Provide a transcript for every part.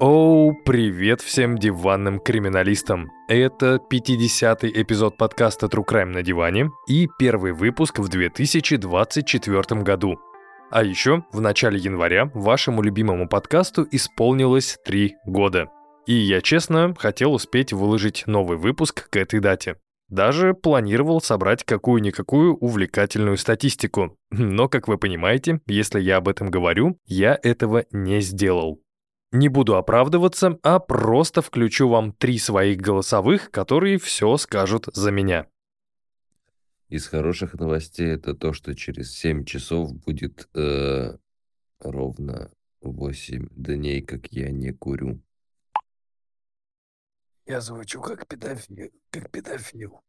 Оу, привет всем диванным криминалистам. Это 50-й эпизод подкаста True Crime на диване и первый выпуск в 2024 году. А еще в начале января вашему любимому подкасту исполнилось 3 года. И я честно хотел успеть выложить новый выпуск к этой дате. Даже планировал собрать какую-никакую увлекательную статистику. Но, как вы понимаете, если я об этом говорю, я этого не сделал. Не буду оправдываться, а просто включу вам три своих голосовых, которые все скажут за меня. Из хороших новостей это то, что через 7 часов будет э, ровно 8 дней, как я не курю. Я звучу как педофил, как педофил.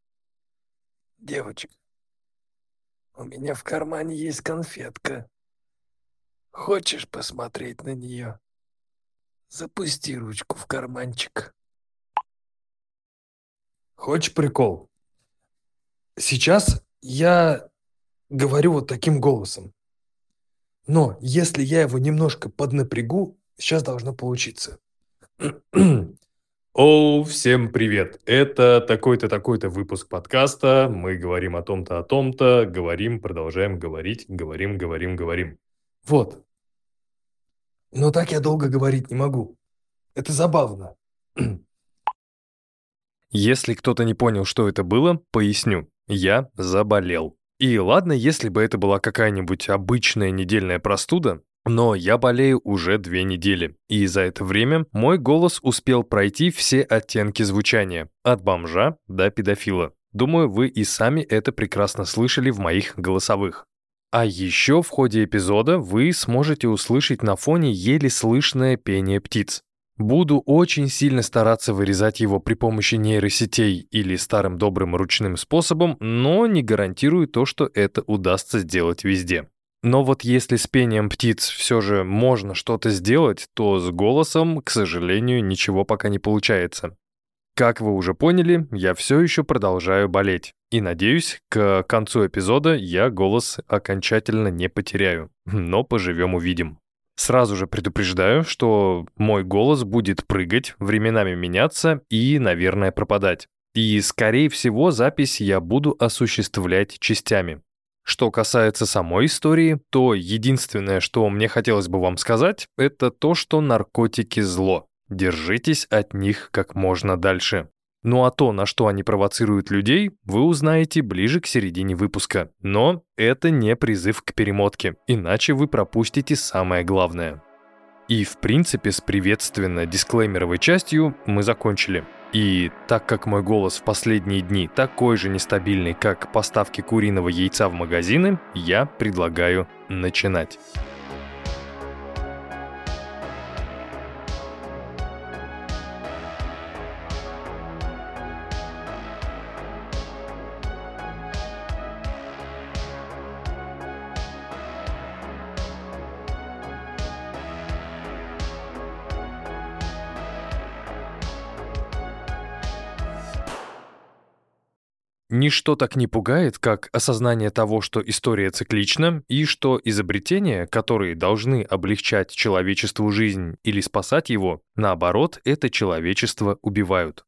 Девочек, у меня в кармане есть конфетка. Хочешь посмотреть на нее? Запусти ручку в карманчик. Хочешь прикол? Сейчас я говорю вот таким голосом. Но если я его немножко поднапрягу, сейчас должно получиться. Оу, всем привет! Это такой-то, такой-то выпуск подкаста. Мы говорим о том-то, о том-то, говорим, продолжаем говорить, говорим, говорим, говорим. Вот. Но так я долго говорить не могу. Это забавно. Если кто-то не понял, что это было, поясню. Я заболел. И ладно, если бы это была какая-нибудь обычная недельная простуда, но я болею уже две недели, и за это время мой голос успел пройти все оттенки звучания, от бомжа до педофила. Думаю, вы и сами это прекрасно слышали в моих голосовых. А еще в ходе эпизода вы сможете услышать на фоне еле слышное пение птиц. Буду очень сильно стараться вырезать его при помощи нейросетей или старым добрым ручным способом, но не гарантирую то, что это удастся сделать везде. Но вот если с пением птиц все же можно что-то сделать, то с голосом, к сожалению, ничего пока не получается. Как вы уже поняли, я все еще продолжаю болеть. И надеюсь, к концу эпизода я голос окончательно не потеряю. Но поживем увидим. Сразу же предупреждаю, что мой голос будет прыгать, временами меняться и, наверное, пропадать. И, скорее всего, запись я буду осуществлять частями. Что касается самой истории, то единственное, что мне хотелось бы вам сказать, это то, что наркотики зло. Держитесь от них как можно дальше. Ну а то, на что они провоцируют людей, вы узнаете ближе к середине выпуска. Но это не призыв к перемотке, иначе вы пропустите самое главное. И в принципе с приветственно-дисклеймеровой частью мы закончили. И так как мой голос в последние дни такой же нестабильный, как поставки куриного яйца в магазины, я предлагаю начинать. Ничто так не пугает, как осознание того, что история циклична, и что изобретения, которые должны облегчать человечеству жизнь или спасать его, наоборот, это человечество убивают.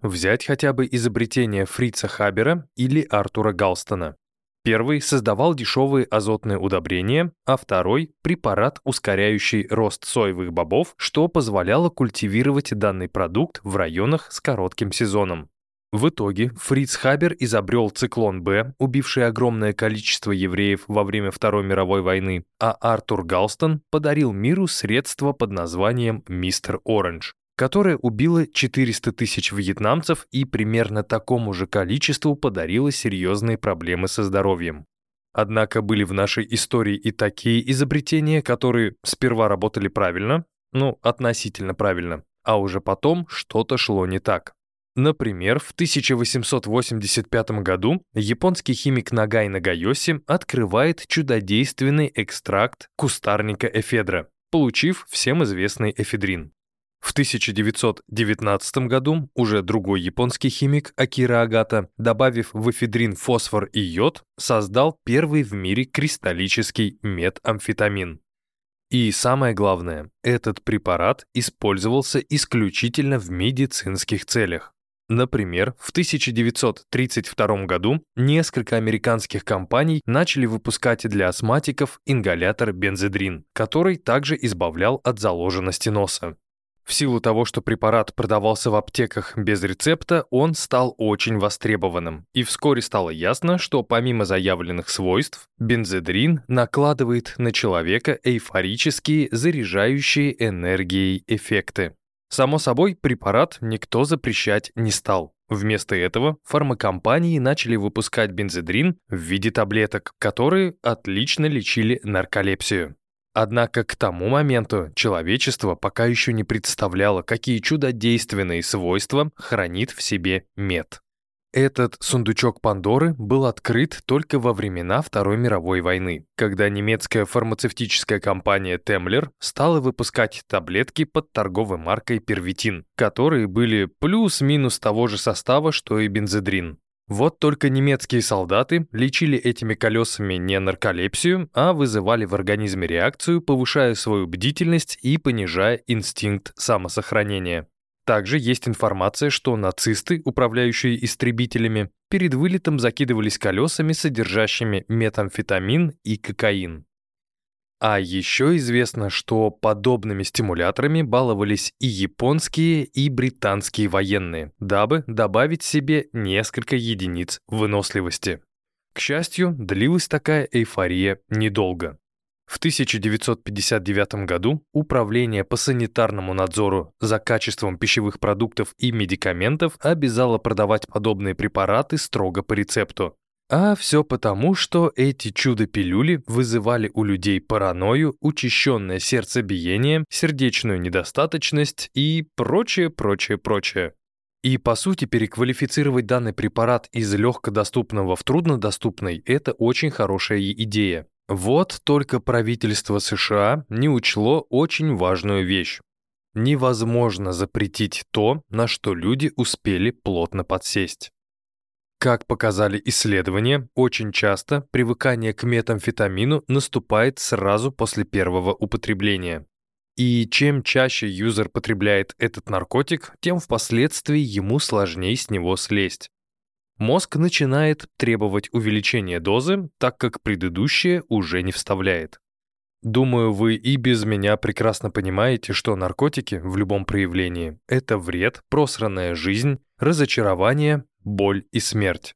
Взять хотя бы изобретение Фрица Хабера или Артура Галстона. Первый создавал дешевые азотные удобрения, а второй – препарат, ускоряющий рост соевых бобов, что позволяло культивировать данный продукт в районах с коротким сезоном. В итоге Фриц Хабер изобрел циклон Б, убивший огромное количество евреев во время Второй мировой войны, а Артур Галстон подарил миру средство под названием «Мистер Оранж», которое убило 400 тысяч вьетнамцев и примерно такому же количеству подарило серьезные проблемы со здоровьем. Однако были в нашей истории и такие изобретения, которые сперва работали правильно, ну, относительно правильно, а уже потом что-то шло не так. Например, в 1885 году японский химик Нагай Нагайоси открывает чудодейственный экстракт кустарника эфедра, получив всем известный эфедрин. В 1919 году уже другой японский химик Акира Агата, добавив в эфедрин фосфор и йод, создал первый в мире кристаллический метамфетамин. И самое главное, этот препарат использовался исключительно в медицинских целях. Например, в 1932 году несколько американских компаний начали выпускать для астматиков ингалятор бензедрин, который также избавлял от заложенности носа. В силу того, что препарат продавался в аптеках без рецепта, он стал очень востребованным. И вскоре стало ясно, что помимо заявленных свойств, бензедрин накладывает на человека эйфорические, заряжающие энергией эффекты. Само собой, препарат никто запрещать не стал. Вместо этого фармакомпании начали выпускать бензедрин в виде таблеток, которые отлично лечили нарколепсию. Однако к тому моменту человечество пока еще не представляло, какие чудодейственные свойства хранит в себе мед. Этот сундучок Пандоры был открыт только во времена Второй мировой войны, когда немецкая фармацевтическая компания Темлер стала выпускать таблетки под торговой маркой Первитин, которые были плюс-минус того же состава, что и бензедрин. Вот только немецкие солдаты лечили этими колесами не нарколепсию, а вызывали в организме реакцию, повышая свою бдительность и понижая инстинкт самосохранения. Также есть информация, что нацисты, управляющие истребителями, перед вылетом закидывались колесами, содержащими метамфетамин и кокаин. А еще известно, что подобными стимуляторами баловались и японские, и британские военные, дабы добавить себе несколько единиц выносливости. К счастью, длилась такая эйфория недолго. В 1959 году Управление по санитарному надзору за качеством пищевых продуктов и медикаментов обязало продавать подобные препараты строго по рецепту, а все потому, что эти чудо-пилюли вызывали у людей паранойю, учащенное сердцебиение, сердечную недостаточность и прочее, прочее, прочее. И, по сути, переквалифицировать данный препарат из легкодоступного в труднодоступный – это очень хорошая идея. Вот только правительство США не учло очень важную вещь. Невозможно запретить то, на что люди успели плотно подсесть. Как показали исследования, очень часто привыкание к метамфетамину наступает сразу после первого употребления. И чем чаще юзер потребляет этот наркотик, тем впоследствии ему сложнее с него слезть. Мозг начинает требовать увеличения дозы, так как предыдущее уже не вставляет. Думаю, вы и без меня прекрасно понимаете, что наркотики в любом проявлении – это вред, просранная жизнь, разочарование боль и смерть.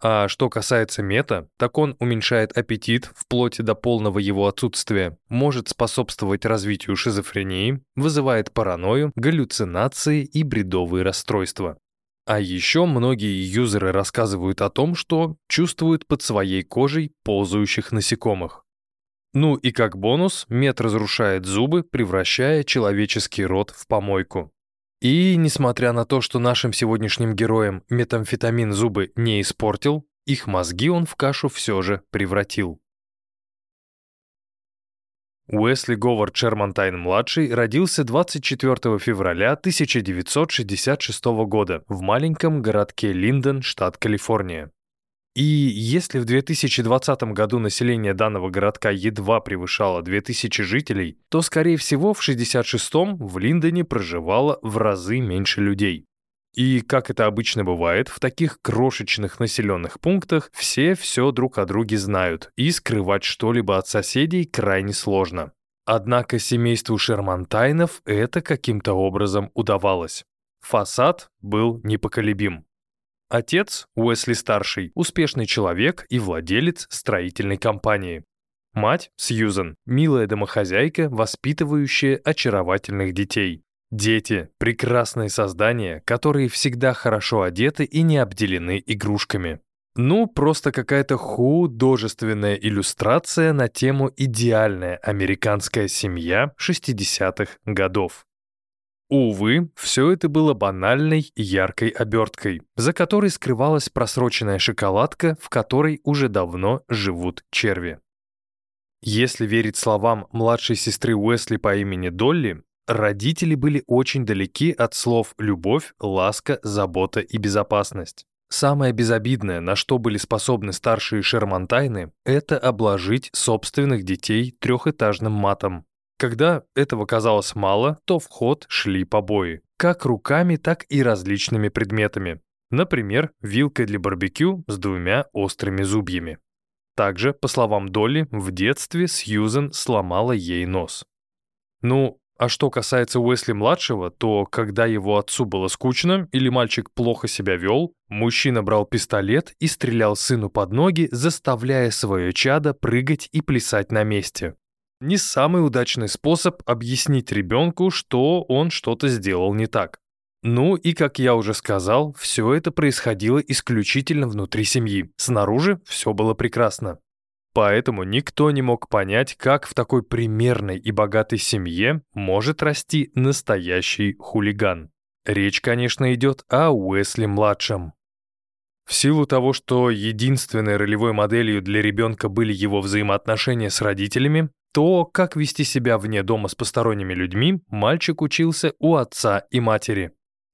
А что касается мета, так он уменьшает аппетит вплоть до полного его отсутствия, может способствовать развитию шизофрении, вызывает паранойю, галлюцинации и бредовые расстройства. А еще многие юзеры рассказывают о том, что чувствуют под своей кожей ползающих насекомых. Ну и как бонус, мед разрушает зубы, превращая человеческий рот в помойку. И, несмотря на то, что нашим сегодняшним героям метамфетамин зубы не испортил, их мозги он в кашу все же превратил. Уэсли Говард Шермантайн-младший родился 24 февраля 1966 года в маленьком городке Линдон, штат Калифорния. И если в 2020 году население данного городка едва превышало 2000 жителей, то, скорее всего, в 66-м в Линдоне проживало в разы меньше людей. И, как это обычно бывает, в таких крошечных населенных пунктах все все друг о друге знают, и скрывать что-либо от соседей крайне сложно. Однако семейству Шермантайнов это каким-то образом удавалось. Фасад был непоколебим. Отец, Уэсли-старший, успешный человек и владелец строительной компании. Мать, Сьюзен, милая домохозяйка, воспитывающая очаровательных детей. Дети – прекрасные создания, которые всегда хорошо одеты и не обделены игрушками. Ну, просто какая-то художественная иллюстрация на тему «Идеальная американская семья 60-х годов». Увы, все это было банальной яркой оберткой, за которой скрывалась просроченная шоколадка, в которой уже давно живут черви. Если верить словам младшей сестры Уэсли по имени Долли, родители были очень далеки от слов «любовь», «ласка», «забота» и «безопасность». Самое безобидное, на что были способны старшие Шермантайны, это обложить собственных детей трехэтажным матом, когда этого казалось мало, то в ход шли побои. Как руками, так и различными предметами. Например, вилкой для барбекю с двумя острыми зубьями. Также, по словам Долли, в детстве Сьюзен сломала ей нос. Ну, а что касается Уэсли-младшего, то когда его отцу было скучно или мальчик плохо себя вел, мужчина брал пистолет и стрелял сыну под ноги, заставляя свое чадо прыгать и плясать на месте. Не самый удачный способ объяснить ребенку, что он что-то сделал не так. Ну и, как я уже сказал, все это происходило исключительно внутри семьи. Снаружи все было прекрасно. Поэтому никто не мог понять, как в такой примерной и богатой семье может расти настоящий хулиган. Речь, конечно, идет о Уэсли-младшем. В силу того, что единственной ролевой моделью для ребенка были его взаимоотношения с родителями, то, как вести себя вне дома с посторонними людьми, мальчик учился у отца и матери.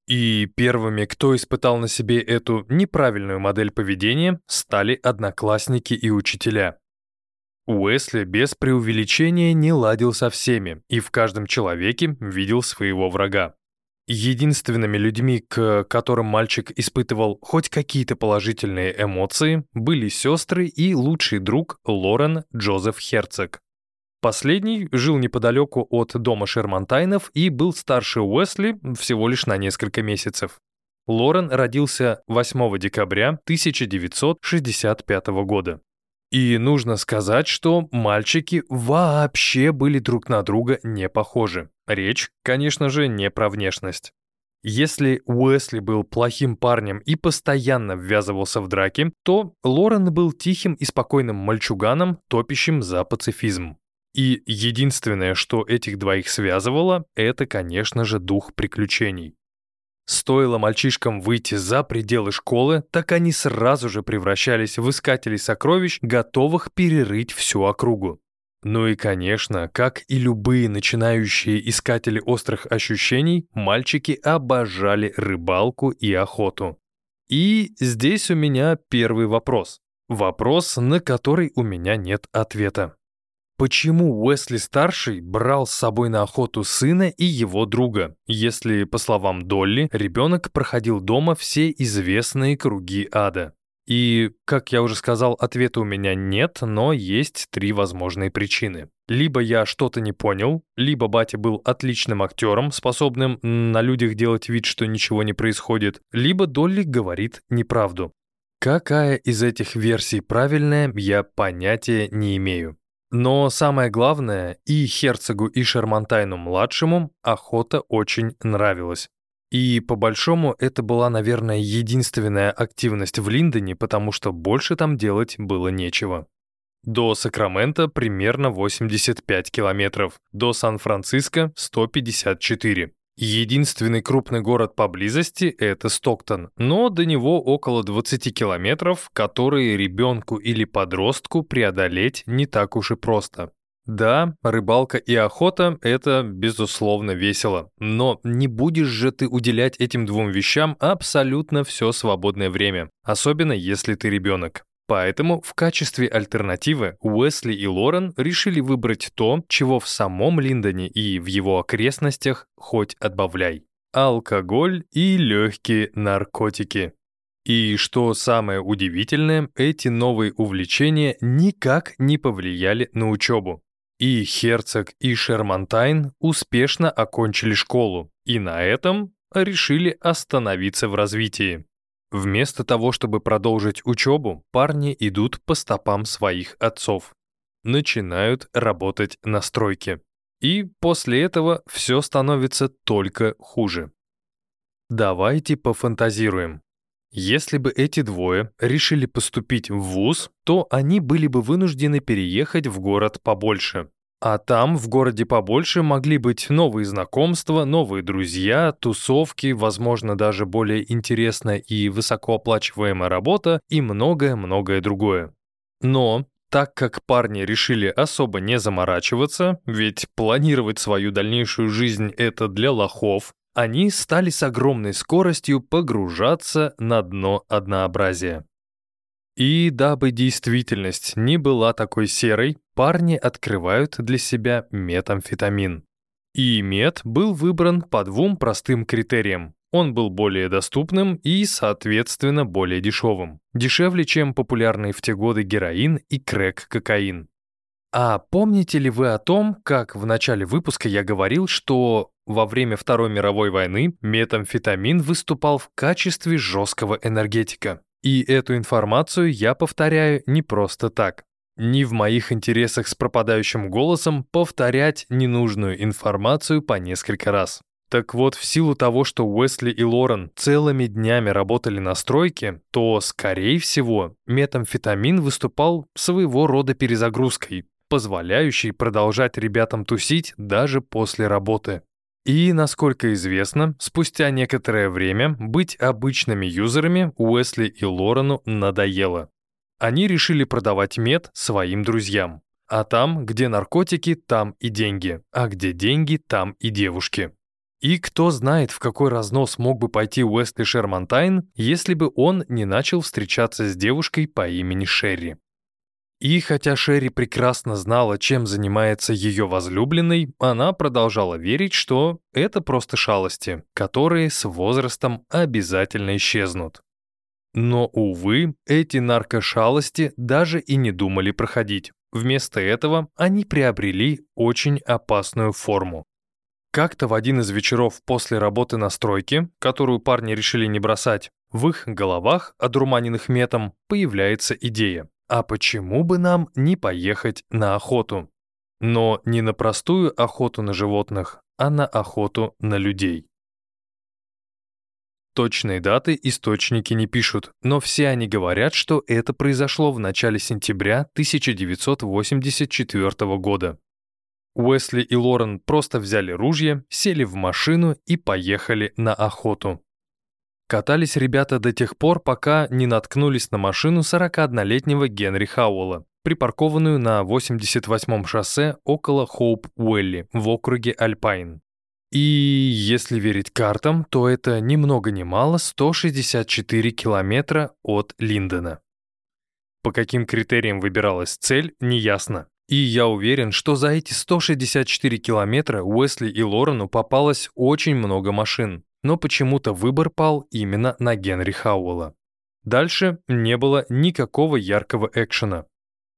И первыми, кто испытал на себе эту неправильную модель поведения, стали одноклассники и учителя. Уэсли без преувеличения не ладил со всеми и в каждом человеке видел своего врага. Единственными людьми, к которым мальчик испытывал хоть какие-то положительные эмоции, были сестры и лучший друг Лорен Джозеф Херцог. Последний жил неподалеку от дома Шермантайнов и был старше Уэсли всего лишь на несколько месяцев. Лорен родился 8 декабря 1965 года. И нужно сказать, что мальчики вообще были друг на друга не похожи. Речь, конечно же, не про внешность. Если Уэсли был плохим парнем и постоянно ввязывался в драки, то Лорен был тихим и спокойным мальчуганом, топящим за пацифизм. И единственное, что этих двоих связывало, это, конечно же, дух приключений. Стоило мальчишкам выйти за пределы школы, так они сразу же превращались в искателей сокровищ, готовых перерыть всю округу. Ну и, конечно, как и любые начинающие искатели острых ощущений, мальчики обожали рыбалку и охоту. И здесь у меня первый вопрос. Вопрос, на который у меня нет ответа. Почему Уэсли-старший брал с собой на охоту сына и его друга, если, по словам Долли, ребенок проходил дома все известные круги ада? И, как я уже сказал, ответа у меня нет, но есть три возможные причины. Либо я что-то не понял, либо батя был отличным актером, способным на людях делать вид, что ничего не происходит, либо Долли говорит неправду. Какая из этих версий правильная, я понятия не имею. Но самое главное, и Херцогу, и Шермантайну-младшему охота очень нравилась. И по-большому это была, наверное, единственная активность в Линдоне, потому что больше там делать было нечего. До Сакрамента примерно 85 километров, до Сан-Франциско 154. Единственный крупный город поблизости – это Стоктон, но до него около 20 километров, которые ребенку или подростку преодолеть не так уж и просто. Да, рыбалка и охота – это, безусловно, весело, но не будешь же ты уделять этим двум вещам абсолютно все свободное время, особенно если ты ребенок. Поэтому в качестве альтернативы Уэсли и Лорен решили выбрать то, чего в самом Линдоне и в его окрестностях хоть отбавляй. Алкоголь и легкие наркотики. И что самое удивительное, эти новые увлечения никак не повлияли на учебу. И Херцог, и Шермантайн успешно окончили школу, и на этом решили остановиться в развитии. Вместо того, чтобы продолжить учебу, парни идут по стопам своих отцов. Начинают работать на стройке. И после этого все становится только хуже. Давайте пофантазируем. Если бы эти двое решили поступить в ВУЗ, то они были бы вынуждены переехать в город побольше. А там, в городе побольше, могли быть новые знакомства, новые друзья, тусовки, возможно, даже более интересная и высокооплачиваемая работа и многое-многое другое. Но так как парни решили особо не заморачиваться, ведь планировать свою дальнейшую жизнь это для лохов, они стали с огромной скоростью погружаться на дно однообразия. И дабы действительность не была такой серой, парни открывают для себя метамфетамин. И мет был выбран по двум простым критериям. Он был более доступным и, соответственно, более дешевым. Дешевле, чем популярные в те годы героин и крэк-кокаин. А помните ли вы о том, как в начале выпуска я говорил, что во время Второй мировой войны метамфетамин выступал в качестве жесткого энергетика? И эту информацию я повторяю не просто так. Не в моих интересах с пропадающим голосом повторять ненужную информацию по несколько раз. Так вот, в силу того, что Уэсли и Лорен целыми днями работали на стройке, то, скорее всего, метамфетамин выступал своего рода перезагрузкой, позволяющей продолжать ребятам тусить даже после работы. И, насколько известно, спустя некоторое время быть обычными юзерами Уэсли и Лорену надоело. Они решили продавать мед своим друзьям. А там, где наркотики, там и деньги, а где деньги, там и девушки. И кто знает, в какой разнос мог бы пойти Уэсли Шермантайн, если бы он не начал встречаться с девушкой по имени Шерри. И хотя Шерри прекрасно знала, чем занимается ее возлюбленный, она продолжала верить, что это просто шалости, которые с возрастом обязательно исчезнут. Но, увы, эти наркошалости даже и не думали проходить. Вместо этого они приобрели очень опасную форму. Как-то в один из вечеров после работы на стройке, которую парни решили не бросать, в их головах, одурманенных метом, появляется идея. А почему бы нам не поехать на охоту? Но не на простую охоту на животных, а на охоту на людей. Точные даты источники не пишут, но все они говорят, что это произошло в начале сентября 1984 года. Уэсли и Лорен просто взяли ружья, сели в машину и поехали на охоту. Катались ребята до тех пор, пока не наткнулись на машину 41-летнего Генри Хауэлла, припаркованную на 88-м шоссе около Хоуп-Уэлли в округе Альпайн. И если верить картам, то это ни много ни мало 164 километра от Линдона. По каким критериям выбиралась цель, неясно. И я уверен, что за эти 164 километра Уэсли и Лорену попалось очень много машин, но почему-то выбор пал именно на Генри Хауэлла. Дальше не было никакого яркого экшена.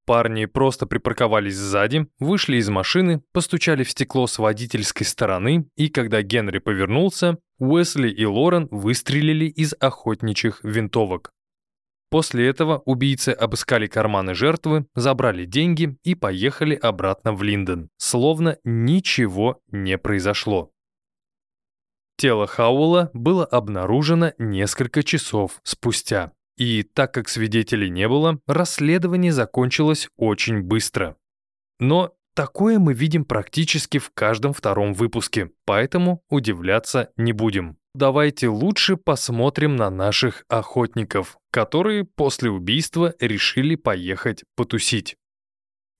Парни просто припарковались сзади, вышли из машины, постучали в стекло с водительской стороны, и когда Генри повернулся, Уэсли и Лорен выстрелили из охотничьих винтовок. После этого убийцы обыскали карманы жертвы, забрали деньги и поехали обратно в Линдон, словно ничего не произошло. Тело Хауэлла было обнаружено несколько часов спустя. И так как свидетелей не было, расследование закончилось очень быстро. Но такое мы видим практически в каждом втором выпуске, поэтому удивляться не будем давайте лучше посмотрим на наших охотников, которые после убийства решили поехать потусить.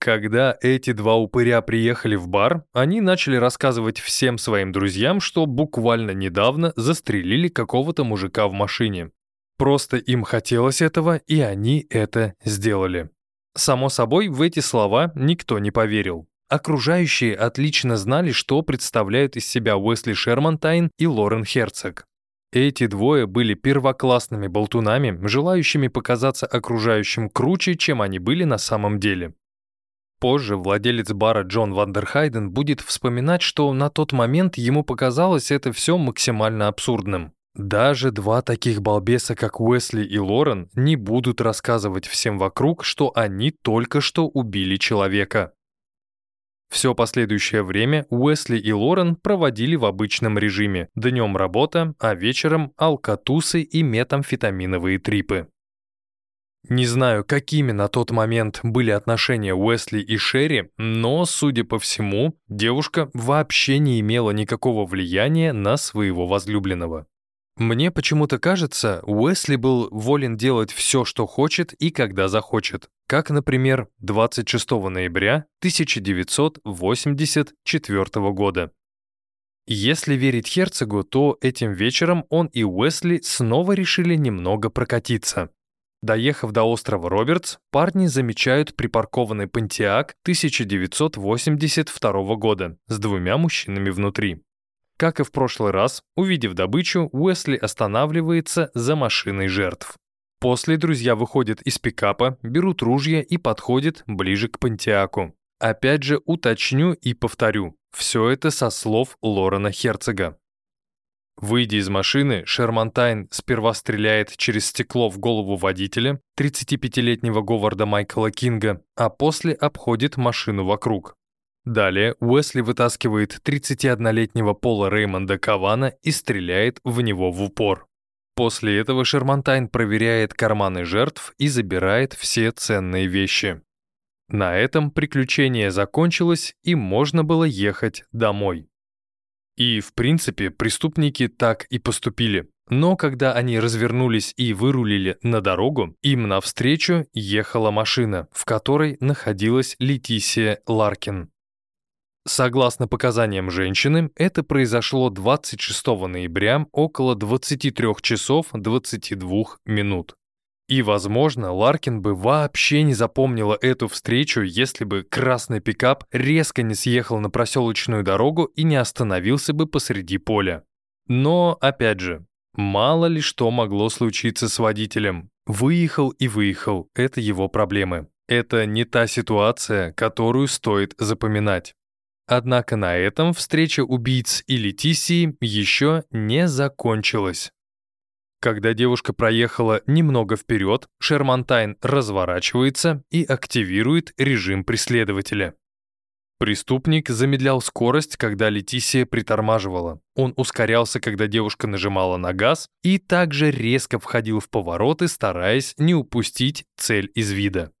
Когда эти два упыря приехали в бар, они начали рассказывать всем своим друзьям, что буквально недавно застрелили какого-то мужика в машине. Просто им хотелось этого, и они это сделали. Само собой, в эти слова никто не поверил. Окружающие отлично знали, что представляют из себя Уэсли Шермантайн и Лорен Херцог. Эти двое были первоклассными болтунами, желающими показаться окружающим круче, чем они были на самом деле. Позже владелец бара Джон Вандерхайден будет вспоминать, что на тот момент ему показалось это все максимально абсурдным. Даже два таких балбеса, как Уэсли и Лорен, не будут рассказывать всем вокруг, что они только что убили человека. Все последующее время Уэсли и Лорен проводили в обычном режиме. Днем работа, а вечером алкатусы и метамфетаминовые трипы. Не знаю, какими на тот момент были отношения Уэсли и Шерри, но, судя по всему, девушка вообще не имела никакого влияния на своего возлюбленного. Мне почему-то кажется, Уэсли был волен делать все, что хочет и когда захочет. Как, например, 26 ноября 1984 года. Если верить Херцогу, то этим вечером он и Уэсли снова решили немного прокатиться. Доехав до острова Робертс, парни замечают припаркованный Понтиак 1982 года с двумя мужчинами внутри. Как и в прошлый раз, увидев добычу, Уэсли останавливается за машиной жертв. После друзья выходят из пикапа, берут ружья и подходят ближе к Понтиаку. Опять же уточню и повторю, все это со слов Лорена Херцога. Выйдя из машины, Шермантайн сперва стреляет через стекло в голову водителя, 35-летнего Говарда Майкла Кинга, а после обходит машину вокруг. Далее Уэсли вытаскивает 31-летнего Пола Реймонда Кавана и стреляет в него в упор. После этого Шермантайн проверяет карманы жертв и забирает все ценные вещи. На этом приключение закончилось, и можно было ехать домой. И, в принципе, преступники так и поступили. Но когда они развернулись и вырулили на дорогу, им навстречу ехала машина, в которой находилась Летисия Ларкин. Согласно показаниям женщины, это произошло 26 ноября около 23 часов 22 минут. И, возможно, Ларкин бы вообще не запомнила эту встречу, если бы красный пикап резко не съехал на проселочную дорогу и не остановился бы посреди поля. Но, опять же, мало ли что могло случиться с водителем. Выехал и выехал, это его проблемы. Это не та ситуация, которую стоит запоминать. Однако на этом встреча убийц и Летисии еще не закончилась. Когда девушка проехала немного вперед, Шермантайн разворачивается и активирует режим преследователя. Преступник замедлял скорость, когда Летисия притормаживала. Он ускорялся, когда девушка нажимала на газ, и также резко входил в повороты, стараясь не упустить цель из вида.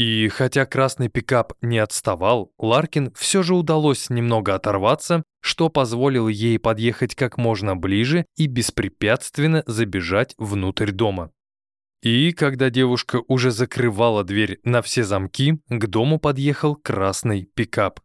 И хотя красный пикап не отставал, Ларкин все же удалось немного оторваться, что позволило ей подъехать как можно ближе и беспрепятственно забежать внутрь дома. И когда девушка уже закрывала дверь на все замки, к дому подъехал красный пикап.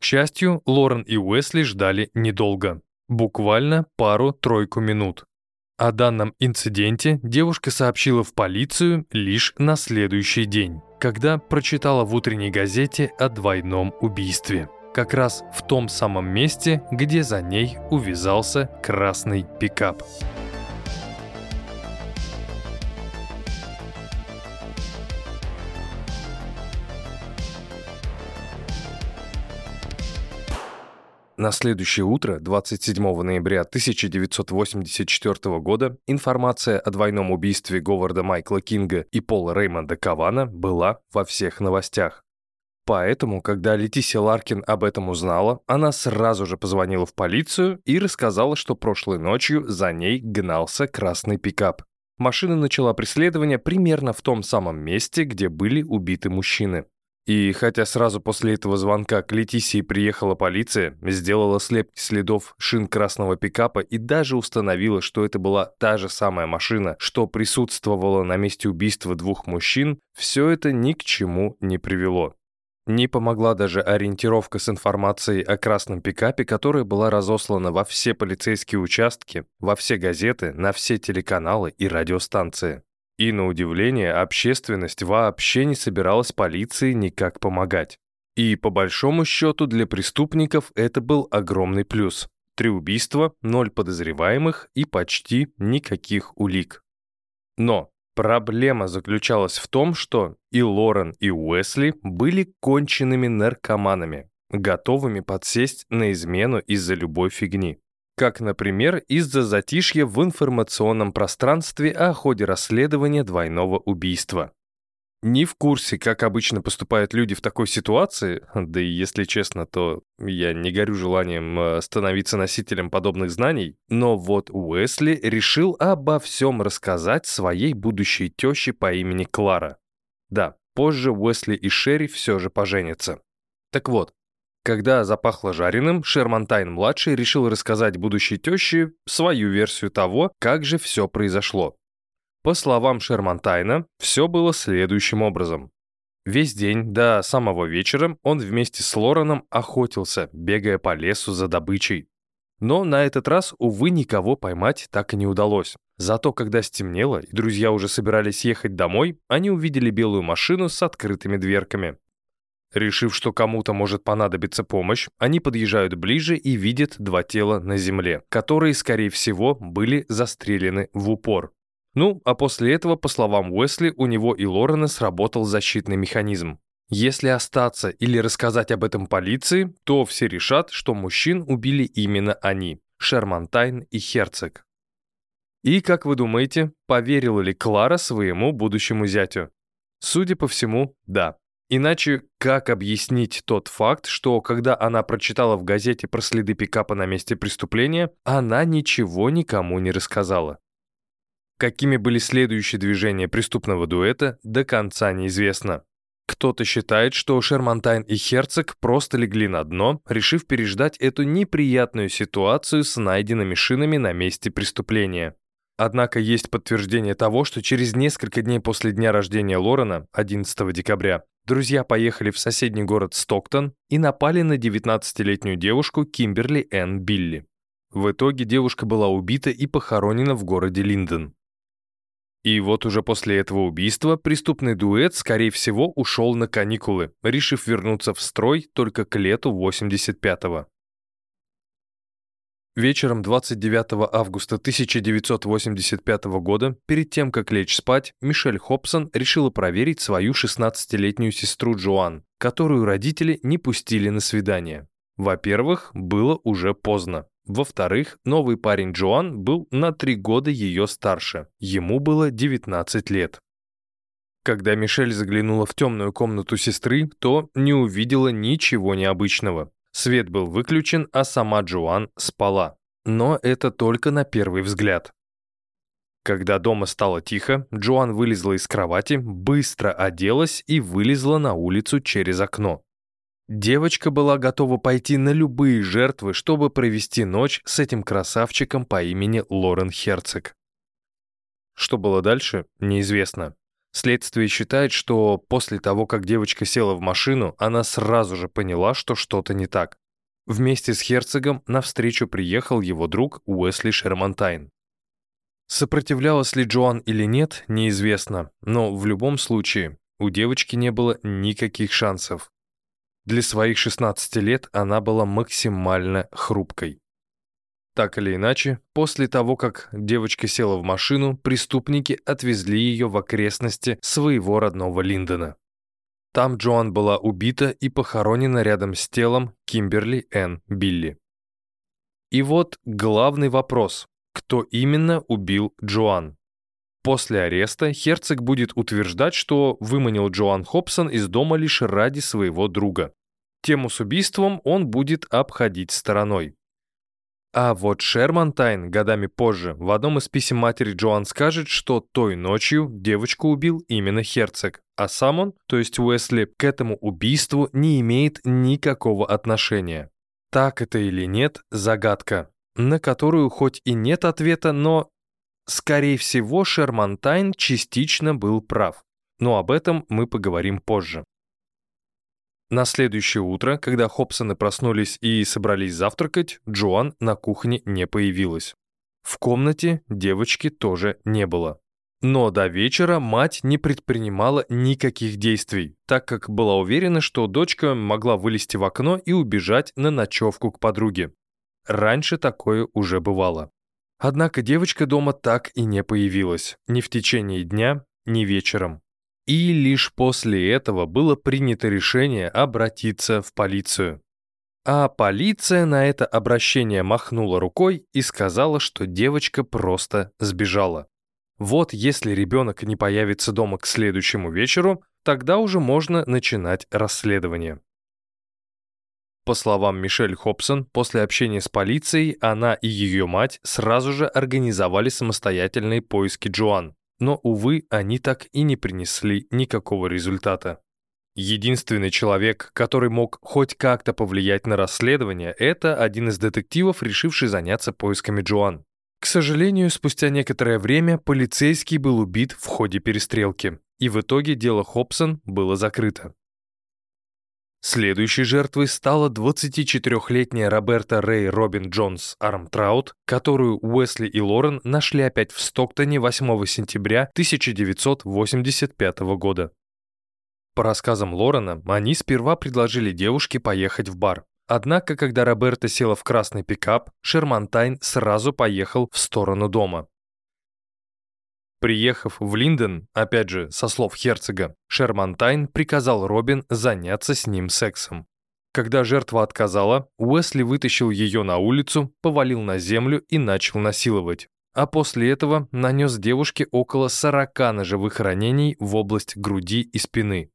К счастью, Лорен и Уэсли ждали недолго, буквально пару-тройку минут. О данном инциденте девушка сообщила в полицию лишь на следующий день, когда прочитала в утренней газете о двойном убийстве. Как раз в том самом месте, где за ней увязался красный пикап. На следующее утро, 27 ноября 1984 года, информация о двойном убийстве Говарда Майкла Кинга и Пола Реймонда Кавана была во всех новостях. Поэтому, когда Летисия Ларкин об этом узнала, она сразу же позвонила в полицию и рассказала, что прошлой ночью за ней гнался красный пикап. Машина начала преследование примерно в том самом месте, где были убиты мужчины. И хотя сразу после этого звонка к Летисии приехала полиция, сделала слепки следов шин красного пикапа и даже установила, что это была та же самая машина, что присутствовала на месте убийства двух мужчин, все это ни к чему не привело. Не помогла даже ориентировка с информацией о красном пикапе, которая была разослана во все полицейские участки, во все газеты, на все телеканалы и радиостанции. И, на удивление, общественность вообще не собиралась полиции никак помогать. И, по большому счету, для преступников это был огромный плюс. Три убийства, ноль подозреваемых и почти никаких улик. Но проблема заключалась в том, что и Лорен, и Уэсли были конченными наркоманами, готовыми подсесть на измену из-за любой фигни как, например, из-за затишья в информационном пространстве о ходе расследования двойного убийства. Не в курсе, как обычно поступают люди в такой ситуации, да и если честно, то я не горю желанием э, становиться носителем подобных знаний, но вот Уэсли решил обо всем рассказать своей будущей теще по имени Клара. Да, позже Уэсли и Шерри все же поженятся. Так вот, когда запахло жареным, Шермантайн-младший решил рассказать будущей теще свою версию того, как же все произошло. По словам Шермантайна, все было следующим образом. Весь день до самого вечера он вместе с Лореном охотился, бегая по лесу за добычей. Но на этот раз, увы, никого поймать так и не удалось. Зато когда стемнело и друзья уже собирались ехать домой, они увидели белую машину с открытыми дверками. Решив, что кому-то может понадобиться помощь, они подъезжают ближе и видят два тела на земле, которые, скорее всего, были застрелены в упор. Ну, а после этого, по словам Уэсли, у него и Лорена сработал защитный механизм. Если остаться или рассказать об этом полиции, то все решат, что мужчин убили именно они – Шермантайн и Херцог. И, как вы думаете, поверила ли Клара своему будущему зятю? Судя по всему, да. Иначе как объяснить тот факт, что когда она прочитала в газете про следы пикапа на месте преступления, она ничего никому не рассказала? Какими были следующие движения преступного дуэта, до конца неизвестно. Кто-то считает, что Шермантайн и Херцог просто легли на дно, решив переждать эту неприятную ситуацию с найденными шинами на месте преступления. Однако есть подтверждение того, что через несколько дней после дня рождения Лорена, 11 декабря, друзья поехали в соседний город Стоктон и напали на 19-летнюю девушку Кимберли Энн Билли. В итоге девушка была убита и похоронена в городе Линдон. И вот уже после этого убийства преступный дуэт, скорее всего, ушел на каникулы, решив вернуться в строй только к лету 85-го. Вечером 29 августа 1985 года, перед тем, как лечь спать, Мишель Хобсон решила проверить свою 16-летнюю сестру Джоан, которую родители не пустили на свидание. Во-первых, было уже поздно. Во-вторых, новый парень Джоан был на три года ее старше. Ему было 19 лет. Когда Мишель заглянула в темную комнату сестры, то не увидела ничего необычного. Свет был выключен, а сама Джоан спала. Но это только на первый взгляд. Когда дома стало тихо, Джоан вылезла из кровати, быстро оделась и вылезла на улицу через окно. Девочка была готова пойти на любые жертвы, чтобы провести ночь с этим красавчиком по имени Лорен Херцог. Что было дальше, неизвестно. Следствие считает, что после того, как девочка села в машину, она сразу же поняла, что что-то не так. Вместе с Херцогом навстречу приехал его друг Уэсли Шермантайн. Сопротивлялась ли Джоан или нет, неизвестно, но в любом случае у девочки не было никаких шансов. Для своих 16 лет она была максимально хрупкой. Так или иначе, после того, как девочка села в машину, преступники отвезли ее в окрестности своего родного Линдона. Там Джоан была убита и похоронена рядом с телом Кимберли Энн Билли. И вот главный вопрос. Кто именно убил Джоан? После ареста Херцог будет утверждать, что выманил Джоан Хобсон из дома лишь ради своего друга. Тему с убийством он будет обходить стороной. А вот Шермантайн годами позже в одном из писем матери Джоан скажет, что той ночью девочку убил именно Херцог, а сам он, то есть Уэсли, к этому убийству не имеет никакого отношения. Так это или нет – загадка, на которую хоть и нет ответа, но, скорее всего, Шермантайн частично был прав. Но об этом мы поговорим позже. На следующее утро, когда Хобсоны проснулись и собрались завтракать, Джоан на кухне не появилась. В комнате девочки тоже не было. Но до вечера мать не предпринимала никаких действий, так как была уверена, что дочка могла вылезти в окно и убежать на ночевку к подруге. Раньше такое уже бывало. Однако девочка дома так и не появилась, ни в течение дня, ни вечером. И лишь после этого было принято решение обратиться в полицию. А полиция на это обращение махнула рукой и сказала, что девочка просто сбежала. Вот если ребенок не появится дома к следующему вечеру, тогда уже можно начинать расследование. По словам Мишель Хобсон, после общения с полицией она и ее мать сразу же организовали самостоятельные поиски Джоан но, увы, они так и не принесли никакого результата. Единственный человек, который мог хоть как-то повлиять на расследование, это один из детективов, решивший заняться поисками Джоан. К сожалению, спустя некоторое время полицейский был убит в ходе перестрелки, и в итоге дело Хобсон было закрыто. Следующей жертвой стала 24-летняя Роберта Рэй Робин Джонс Армтраут, которую Уэсли и Лорен нашли опять в Стоктоне 8 сентября 1985 года. По рассказам Лорена, они сперва предложили девушке поехать в бар. Однако, когда Роберта села в красный пикап, Шермантайн сразу поехал в сторону дома. Приехав в Линден, опять же, со слов Херцога, Шермантайн приказал Робин заняться с ним сексом. Когда жертва отказала, Уэсли вытащил ее на улицу, повалил на землю и начал насиловать. А после этого нанес девушке около 40 ножевых ранений в область груди и спины.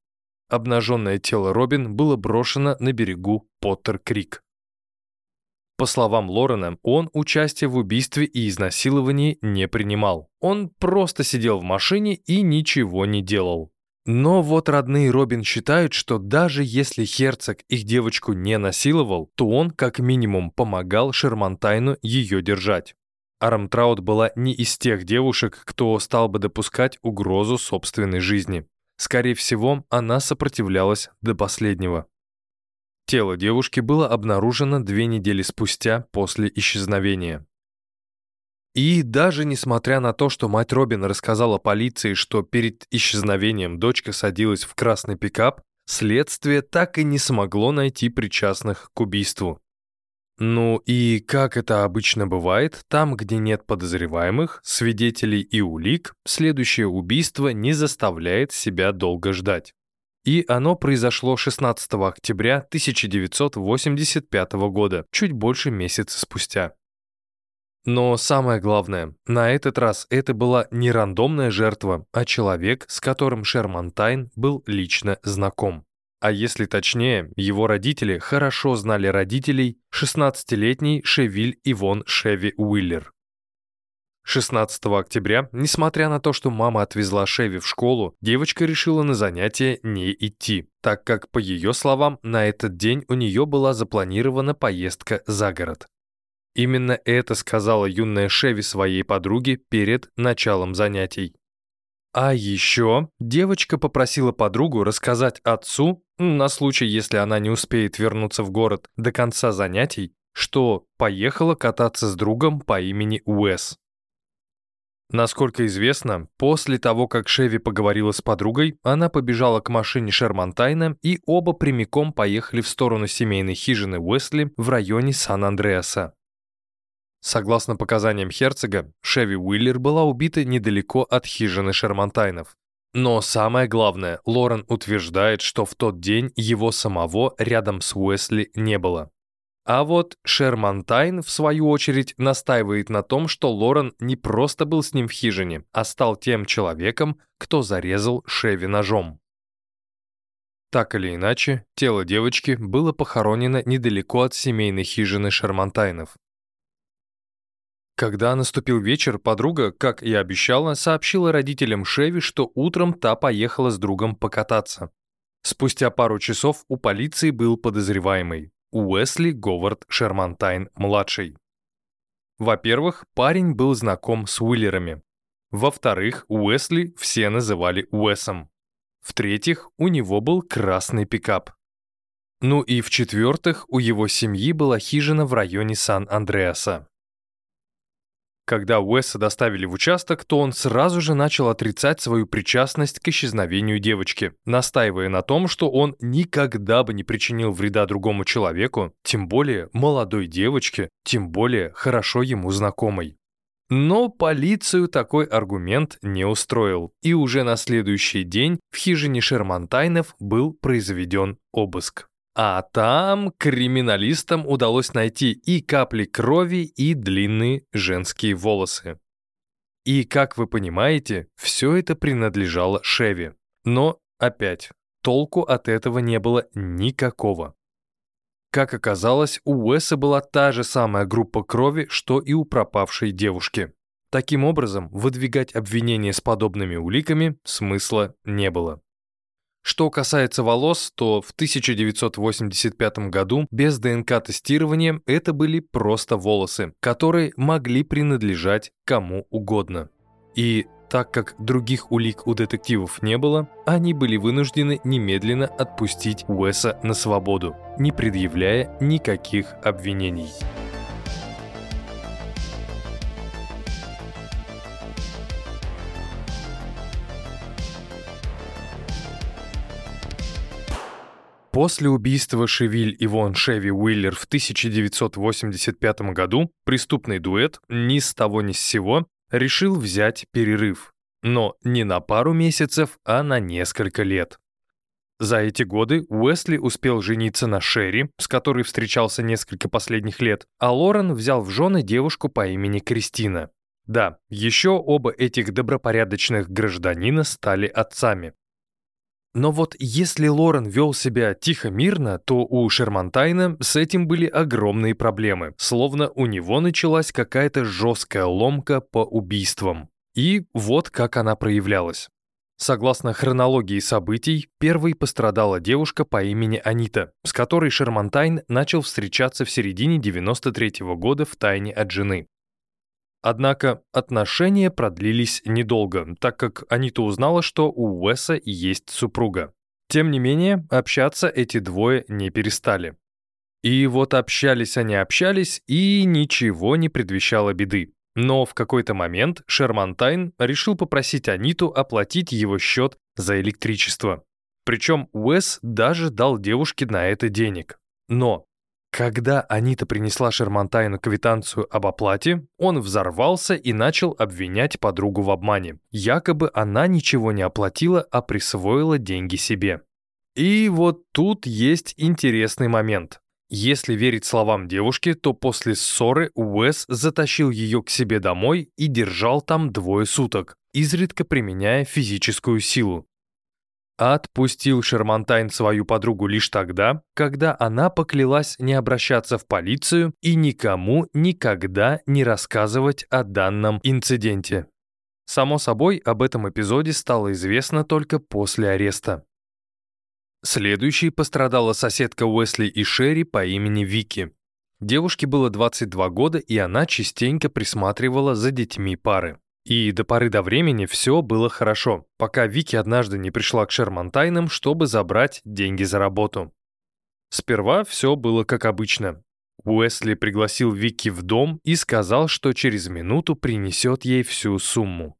Обнаженное тело Робин было брошено на берегу Поттер-Крик. По словам Лорена, он участие в убийстве и изнасиловании не принимал. Он просто сидел в машине и ничего не делал. Но вот родные Робин считают, что даже если Херцог их девочку не насиловал, то он как минимум помогал Шермантайну ее держать. Арамтраут была не из тех девушек, кто стал бы допускать угрозу собственной жизни. Скорее всего, она сопротивлялась до последнего. Тело девушки было обнаружено две недели спустя после исчезновения. И даже несмотря на то, что мать Робин рассказала полиции, что перед исчезновением дочка садилась в красный пикап, следствие так и не смогло найти причастных к убийству. Ну и как это обычно бывает, там, где нет подозреваемых, свидетелей и улик, следующее убийство не заставляет себя долго ждать и оно произошло 16 октября 1985 года, чуть больше месяца спустя. Но самое главное, на этот раз это была не рандомная жертва, а человек, с которым Шерман Тайн был лично знаком. А если точнее, его родители хорошо знали родителей 16-летней Шевиль Ивон Шеви Уиллер. 16 октября, несмотря на то, что мама отвезла Шеви в школу, девочка решила на занятия не идти, так как, по ее словам, на этот день у нее была запланирована поездка за город. Именно это сказала юная Шеви своей подруге перед началом занятий. А еще девочка попросила подругу рассказать отцу, на случай, если она не успеет вернуться в город до конца занятий, что поехала кататься с другом по имени Уэс. Насколько известно, после того, как Шеви поговорила с подругой, она побежала к машине Шермантайна, и оба прямиком поехали в сторону семейной хижины Уэсли в районе Сан-Андреаса. Согласно показаниям Херцога, Шеви Уиллер была убита недалеко от хижины Шермантайнов. Но самое главное, Лорен утверждает, что в тот день его самого рядом с Уэсли не было. А вот Шермантайн, в свою очередь, настаивает на том, что Лорен не просто был с ним в хижине, а стал тем человеком, кто зарезал Шеви ножом. Так или иначе, тело девочки было похоронено недалеко от семейной хижины Шермантайнов. Когда наступил вечер, подруга, как и обещала, сообщила родителям Шеви, что утром та поехала с другом покататься. Спустя пару часов у полиции был подозреваемый. Уэсли Говард Шермантайн-младший. Во-первых, парень был знаком с Уиллерами. Во-вторых, Уэсли все называли Уэсом. В-третьих, у него был красный пикап. Ну и в-четвертых, у его семьи была хижина в районе Сан-Андреаса. Когда Уэса доставили в участок, то он сразу же начал отрицать свою причастность к исчезновению девочки, настаивая на том, что он никогда бы не причинил вреда другому человеку, тем более молодой девочке, тем более хорошо ему знакомой. Но полицию такой аргумент не устроил, и уже на следующий день в хижине Шермантайнов был произведен обыск. А там криминалистам удалось найти и капли крови, и длинные женские волосы. И, как вы понимаете, все это принадлежало Шеви. Но, опять, толку от этого не было никакого. Как оказалось, у Уэса была та же самая группа крови, что и у пропавшей девушки. Таким образом, выдвигать обвинения с подобными уликами смысла не было. Что касается волос, то в 1985 году без ДНК-тестирования это были просто волосы, которые могли принадлежать кому угодно. И так как других улик у детективов не было, они были вынуждены немедленно отпустить Уэса на свободу, не предъявляя никаких обвинений. После убийства Шевиль Ивон Шеви Уиллер в 1985 году преступный дуэт ни с того ни с сего решил взять перерыв. Но не на пару месяцев, а на несколько лет. За эти годы Уэсли успел жениться на Шерри, с которой встречался несколько последних лет, а Лорен взял в жены девушку по имени Кристина. Да, еще оба этих добропорядочных гражданина стали отцами. Но вот если Лорен вел себя тихо-мирно, то у Шермантайна с этим были огромные проблемы, словно у него началась какая-то жесткая ломка по убийствам. И вот как она проявлялась. Согласно хронологии событий, первой пострадала девушка по имени Анита, с которой Шермантайн начал встречаться в середине 93 -го года в тайне от жены. Однако отношения продлились недолго, так как Анита узнала, что у Уэса есть супруга. Тем не менее, общаться эти двое не перестали. И вот общались они общались, и ничего не предвещало беды. Но в какой-то момент Шермантайн решил попросить Аниту оплатить его счет за электричество. Причем Уэс даже дал девушке на это денег. Но когда Анита принесла Шермантайну квитанцию об оплате, он взорвался и начал обвинять подругу в обмане. Якобы она ничего не оплатила, а присвоила деньги себе. И вот тут есть интересный момент. Если верить словам девушки, то после ссоры Уэс затащил ее к себе домой и держал там двое суток, изредка применяя физическую силу. Отпустил Шермантайн свою подругу лишь тогда, когда она поклялась не обращаться в полицию и никому никогда не рассказывать о данном инциденте. Само собой, об этом эпизоде стало известно только после ареста. Следующей пострадала соседка Уэсли и Шерри по имени Вики. Девушке было 22 года, и она частенько присматривала за детьми пары. И до поры до времени все было хорошо, пока Вики однажды не пришла к Шермантайнам, чтобы забрать деньги за работу. Сперва все было как обычно. Уэсли пригласил Вики в дом и сказал, что через минуту принесет ей всю сумму.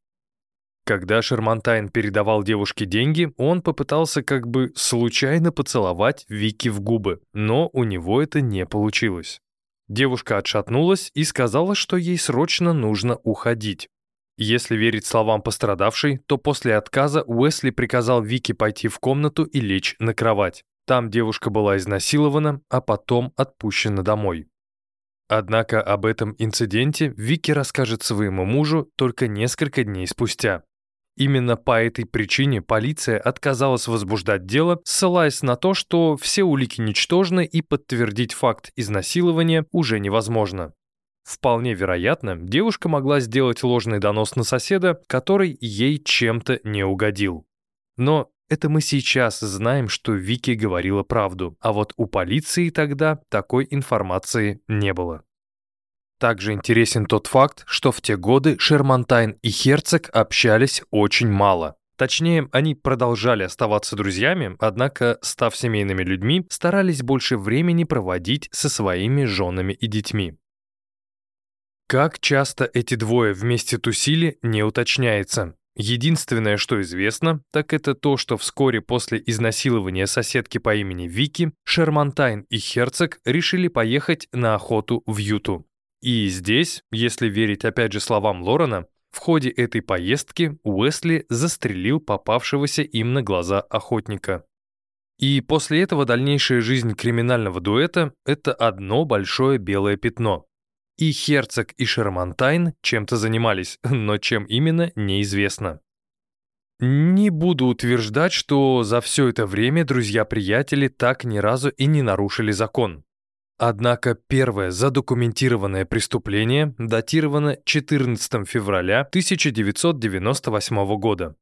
Когда Шермантайн передавал девушке деньги, он попытался как бы случайно поцеловать Вики в губы, но у него это не получилось. Девушка отшатнулась и сказала, что ей срочно нужно уходить. Если верить словам пострадавшей, то после отказа Уэсли приказал Вики пойти в комнату и лечь на кровать. Там девушка была изнасилована, а потом отпущена домой. Однако об этом инциденте Вики расскажет своему мужу только несколько дней спустя. Именно по этой причине полиция отказалась возбуждать дело, ссылаясь на то, что все улики ничтожны и подтвердить факт изнасилования уже невозможно. Вполне вероятно, девушка могла сделать ложный донос на соседа, который ей чем-то не угодил. Но это мы сейчас знаем, что Вики говорила правду, а вот у полиции тогда такой информации не было. Также интересен тот факт, что в те годы Шермантайн и Херцог общались очень мало. Точнее, они продолжали оставаться друзьями, однако, став семейными людьми, старались больше времени проводить со своими женами и детьми. Как часто эти двое вместе тусили, не уточняется. Единственное, что известно, так это то, что вскоре после изнасилования соседки по имени Вики, Шермантайн и Херцог решили поехать на охоту в Юту. И здесь, если верить опять же словам Лорена, в ходе этой поездки Уэсли застрелил попавшегося им на глаза охотника. И после этого дальнейшая жизнь криминального дуэта – это одно большое белое пятно, и Херцог, и Шермантайн чем-то занимались, но чем именно, неизвестно. Не буду утверждать, что за все это время друзья-приятели так ни разу и не нарушили закон. Однако первое задокументированное преступление датировано 14 февраля 1998 года.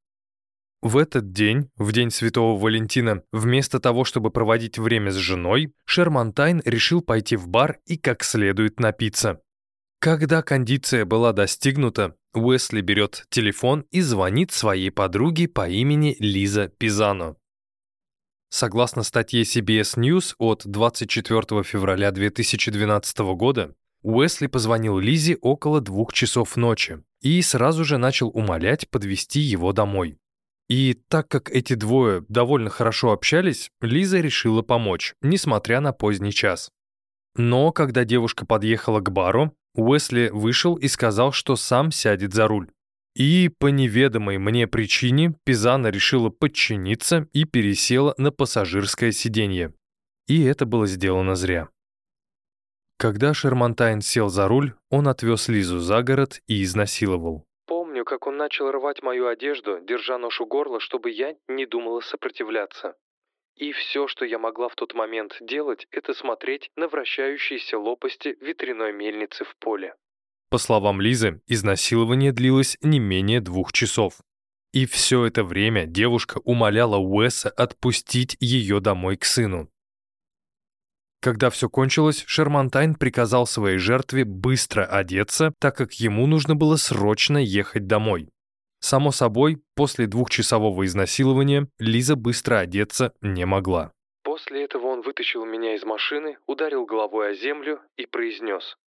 В этот день, в день Святого Валентина, вместо того, чтобы проводить время с женой, Шермантайн решил пойти в бар и как следует напиться. Когда кондиция была достигнута, Уэсли берет телефон и звонит своей подруге по имени Лиза Пизано. Согласно статье CBS News от 24 февраля 2012 года, Уэсли позвонил Лизе около двух часов ночи и сразу же начал умолять подвести его домой. И так как эти двое довольно хорошо общались, Лиза решила помочь, несмотря на поздний час. Но когда девушка подъехала к бару, Уэсли вышел и сказал, что сам сядет за руль. И по неведомой мне причине Пизана решила подчиниться и пересела на пассажирское сиденье. И это было сделано зря. Когда Шермантайн сел за руль, он отвез Лизу за город и изнасиловал. Помню, как он начал рвать мою одежду, держа нож у горла, чтобы я не думала сопротивляться. И все, что я могла в тот момент делать, это смотреть на вращающиеся лопасти ветряной мельницы в поле. По словам Лизы, изнасилование длилось не менее двух часов. И все это время девушка умоляла Уэса отпустить ее домой к сыну. Когда все кончилось, Шермантайн приказал своей жертве быстро одеться, так как ему нужно было срочно ехать домой. Само собой, после двухчасового изнасилования Лиза быстро одеться не могла. После этого он вытащил меня из машины, ударил головой о землю и произнес.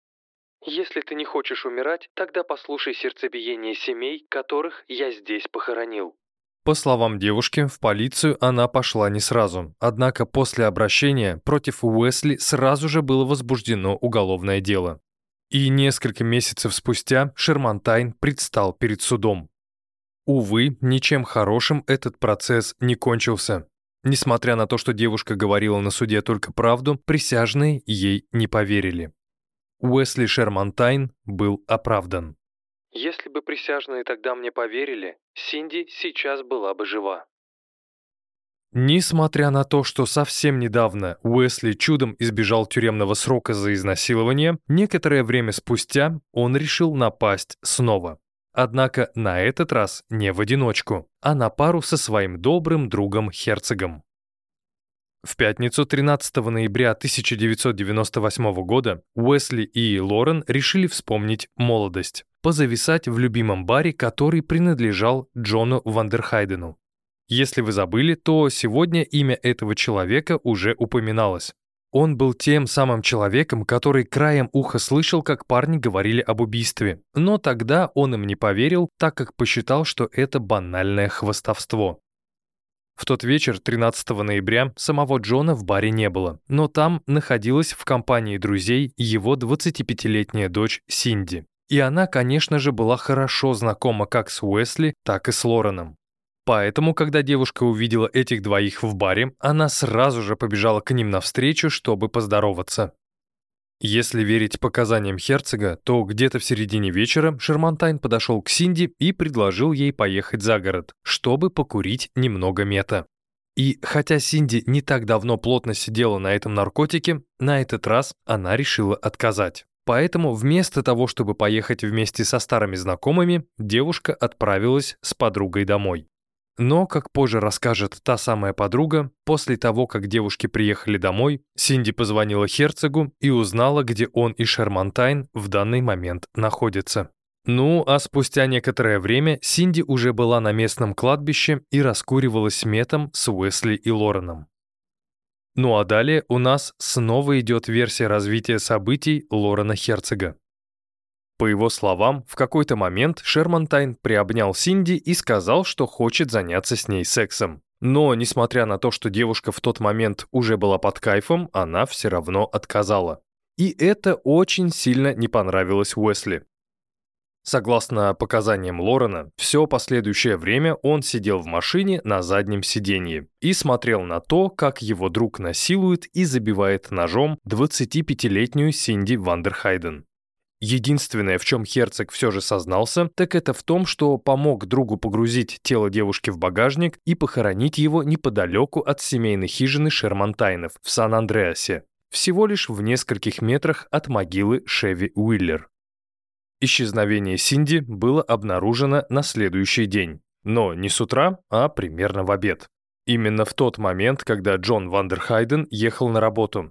«Если ты не хочешь умирать, тогда послушай сердцебиение семей, которых я здесь похоронил». По словам девушки, в полицию она пошла не сразу. Однако после обращения против Уэсли сразу же было возбуждено уголовное дело. И несколько месяцев спустя Шермантайн предстал перед судом. Увы, ничем хорошим этот процесс не кончился. Несмотря на то, что девушка говорила на суде только правду, присяжные ей не поверили. Уэсли Шермантайн был оправдан. «Если бы присяжные тогда мне поверили, Синди сейчас была бы жива». Несмотря на то, что совсем недавно Уэсли чудом избежал тюремного срока за изнасилование, некоторое время спустя он решил напасть снова. Однако на этот раз не в одиночку, а на пару со своим добрым другом-херцогом. В пятницу 13 ноября 1998 года Уэсли и Лорен решили вспомнить молодость, позависать в любимом баре, который принадлежал Джону Вандерхайдену. Если вы забыли, то сегодня имя этого человека уже упоминалось. Он был тем самым человеком, который краем уха слышал, как парни говорили об убийстве. Но тогда он им не поверил, так как посчитал, что это банальное хвостовство. В тот вечер, 13 ноября, самого Джона в баре не было, но там находилась в компании друзей его 25-летняя дочь Синди. И она, конечно же, была хорошо знакома как с Уэсли, так и с Лореном. Поэтому, когда девушка увидела этих двоих в баре, она сразу же побежала к ним навстречу, чтобы поздороваться. Если верить показаниям Херцога, то где-то в середине вечера Шермантайн подошел к Синди и предложил ей поехать за город, чтобы покурить немного мета. И хотя Синди не так давно плотно сидела на этом наркотике, на этот раз она решила отказать. Поэтому вместо того, чтобы поехать вместе со старыми знакомыми, девушка отправилась с подругой домой. Но, как позже расскажет та самая подруга, после того, как девушки приехали домой, Синди позвонила Херцогу и узнала, где он и Шермантайн в данный момент находятся. Ну, а спустя некоторое время Синди уже была на местном кладбище и раскуривалась метом с Уэсли и Лореном. Ну а далее у нас снова идет версия развития событий Лорена Херцога. По его словам, в какой-то момент Шермантайн приобнял Синди и сказал, что хочет заняться с ней сексом. Но, несмотря на то, что девушка в тот момент уже была под кайфом, она все равно отказала. И это очень сильно не понравилось Уэсли. Согласно показаниям Лорена, все последующее время он сидел в машине на заднем сиденье и смотрел на то, как его друг насилует и забивает ножом 25-летнюю Синди Вандерхайден. Единственное, в чем Херцог все же сознался, так это в том, что помог другу погрузить тело девушки в багажник и похоронить его неподалеку от семейной хижины Шермантайнов в Сан-Андреасе, всего лишь в нескольких метрах от могилы Шеви Уиллер. Исчезновение Синди было обнаружено на следующий день, но не с утра, а примерно в обед. Именно в тот момент, когда Джон Вандерхайден ехал на работу,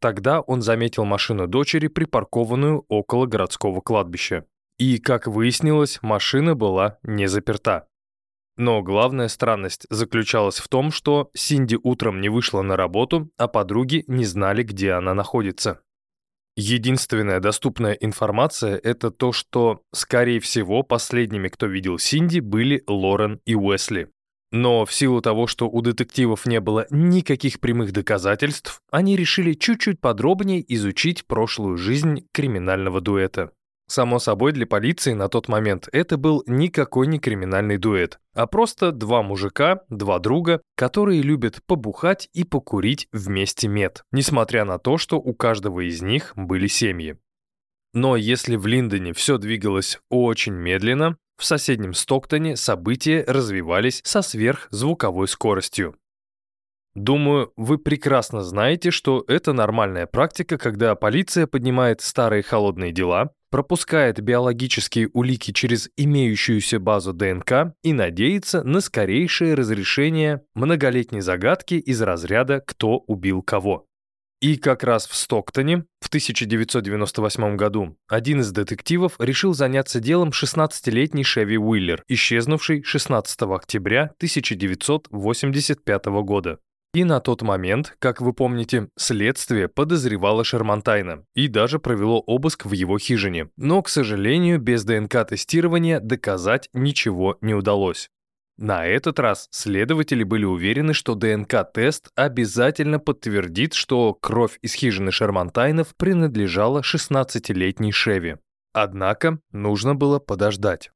Тогда он заметил машину дочери, припаркованную около городского кладбища. И, как выяснилось, машина была не заперта. Но главная странность заключалась в том, что Синди утром не вышла на работу, а подруги не знали, где она находится. Единственная доступная информация – это то, что, скорее всего, последними, кто видел Синди, были Лорен и Уэсли. Но в силу того, что у детективов не было никаких прямых доказательств, они решили чуть-чуть подробнее изучить прошлую жизнь криминального дуэта. Само собой, для полиции на тот момент это был никакой не криминальный дуэт, а просто два мужика, два друга, которые любят побухать и покурить вместе мед, несмотря на то, что у каждого из них были семьи. Но если в Линдоне все двигалось очень медленно, в соседнем Стоктоне события развивались со сверхзвуковой скоростью. Думаю, вы прекрасно знаете, что это нормальная практика, когда полиция поднимает старые холодные дела, пропускает биологические улики через имеющуюся базу ДНК и надеется на скорейшее разрешение многолетней загадки из разряда «кто убил кого». И как раз в Стоктоне в 1998 году один из детективов решил заняться делом 16-летней Шеви Уиллер, исчезнувшей 16 октября 1985 года. И на тот момент, как вы помните, следствие подозревало Шермантайна и даже провело обыск в его хижине. Но, к сожалению, без ДНК-тестирования доказать ничего не удалось. На этот раз следователи были уверены, что ДНК-тест обязательно подтвердит, что кровь из хижины Шермантайнов принадлежала 16-летней Шеви. Однако нужно было подождать.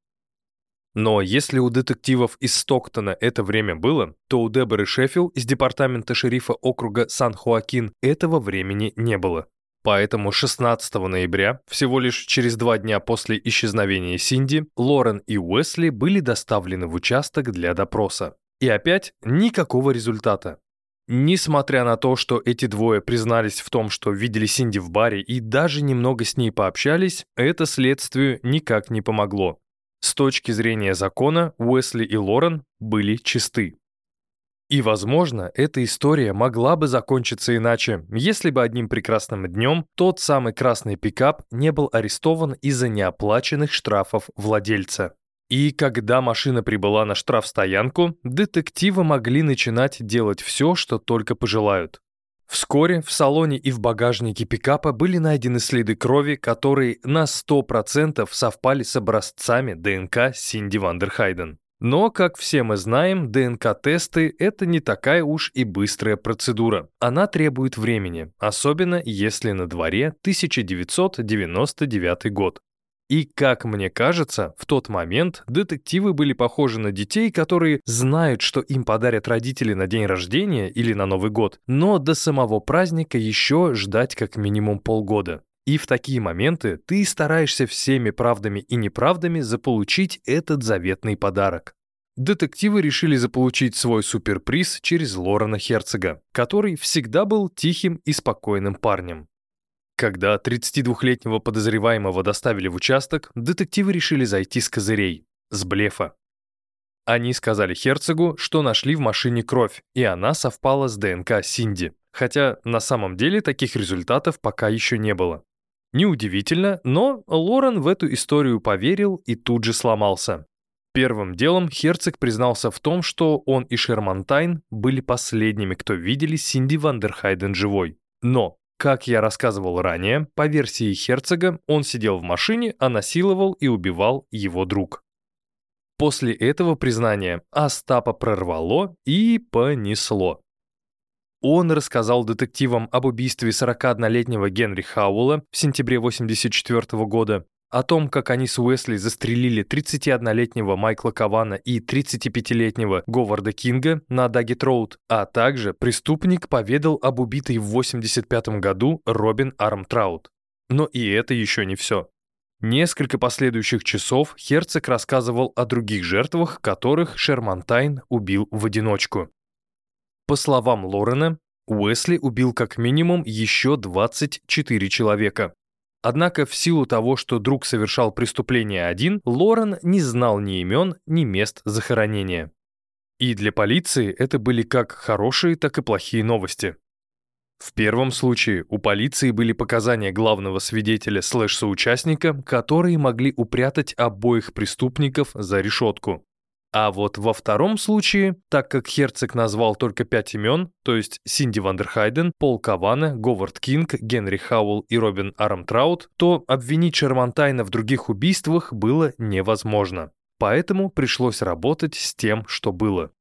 Но если у детективов из Стоктона это время было, то у Деборы Шеффилл из департамента шерифа округа Сан-Хуакин этого времени не было. Поэтому 16 ноября, всего лишь через два дня после исчезновения Синди, Лорен и Уэсли были доставлены в участок для допроса. И опять никакого результата. Несмотря на то, что эти двое признались в том, что видели Синди в баре и даже немного с ней пообщались, это следствию никак не помогло. С точки зрения закона, Уэсли и Лорен были чисты. И, возможно, эта история могла бы закончиться иначе, если бы одним прекрасным днем тот самый красный пикап не был арестован из-за неоплаченных штрафов владельца. И когда машина прибыла на штрафстоянку, детективы могли начинать делать все, что только пожелают. Вскоре в салоне и в багажнике пикапа были найдены следы крови, которые на 100% совпали с образцами ДНК Синди Вандерхайден. Но, как все мы знаем, ДНК-тесты – это не такая уж и быстрая процедура. Она требует времени, особенно если на дворе 1999 год. И, как мне кажется, в тот момент детективы были похожи на детей, которые знают, что им подарят родители на день рождения или на Новый год, но до самого праздника еще ждать как минимум полгода. И в такие моменты ты стараешься всеми правдами и неправдами заполучить этот заветный подарок. Детективы решили заполучить свой суперприз через Лорена Херцога, который всегда был тихим и спокойным парнем. Когда 32-летнего подозреваемого доставили в участок, детективы решили зайти с козырей, с блефа. Они сказали Херцогу, что нашли в машине кровь, и она совпала с ДНК Синди, хотя на самом деле таких результатов пока еще не было. Неудивительно, но Лорен в эту историю поверил и тут же сломался. Первым делом Херцог признался в том, что он и Шермантайн были последними, кто видели Синди Вандерхайден живой. Но как я рассказывал ранее, по версии Херцога, он сидел в машине, а насиловал и убивал его друг. После этого признания Остапа прорвало и понесло. Он рассказал детективам об убийстве 41-летнего Генри Хауэлла в сентябре 1984 года, о том, как они с Уэсли застрелили 31-летнего Майкла Кавана и 35-летнего Говарда Кинга на Даггет Роуд, а также преступник поведал об убитой в 85 году Робин Армтраут. Но и это еще не все. Несколько последующих часов Херцог рассказывал о других жертвах, которых Шермантайн убил в одиночку. По словам Лорена, Уэсли убил как минимум еще 24 человека. Однако в силу того, что друг совершал преступление один, Лорен не знал ни имен, ни мест захоронения. И для полиции это были как хорошие, так и плохие новости. В первом случае у полиции были показания главного свидетеля слэш-соучастника, которые могли упрятать обоих преступников за решетку. А вот во втором случае, так как Херцог назвал только пять имен, то есть Синди Вандерхайден, Пол Кавана, Говард Кинг, Генри Хауэлл и Робин Армтраут, то обвинить Шермантайна в других убийствах было невозможно. Поэтому пришлось работать с тем, что было.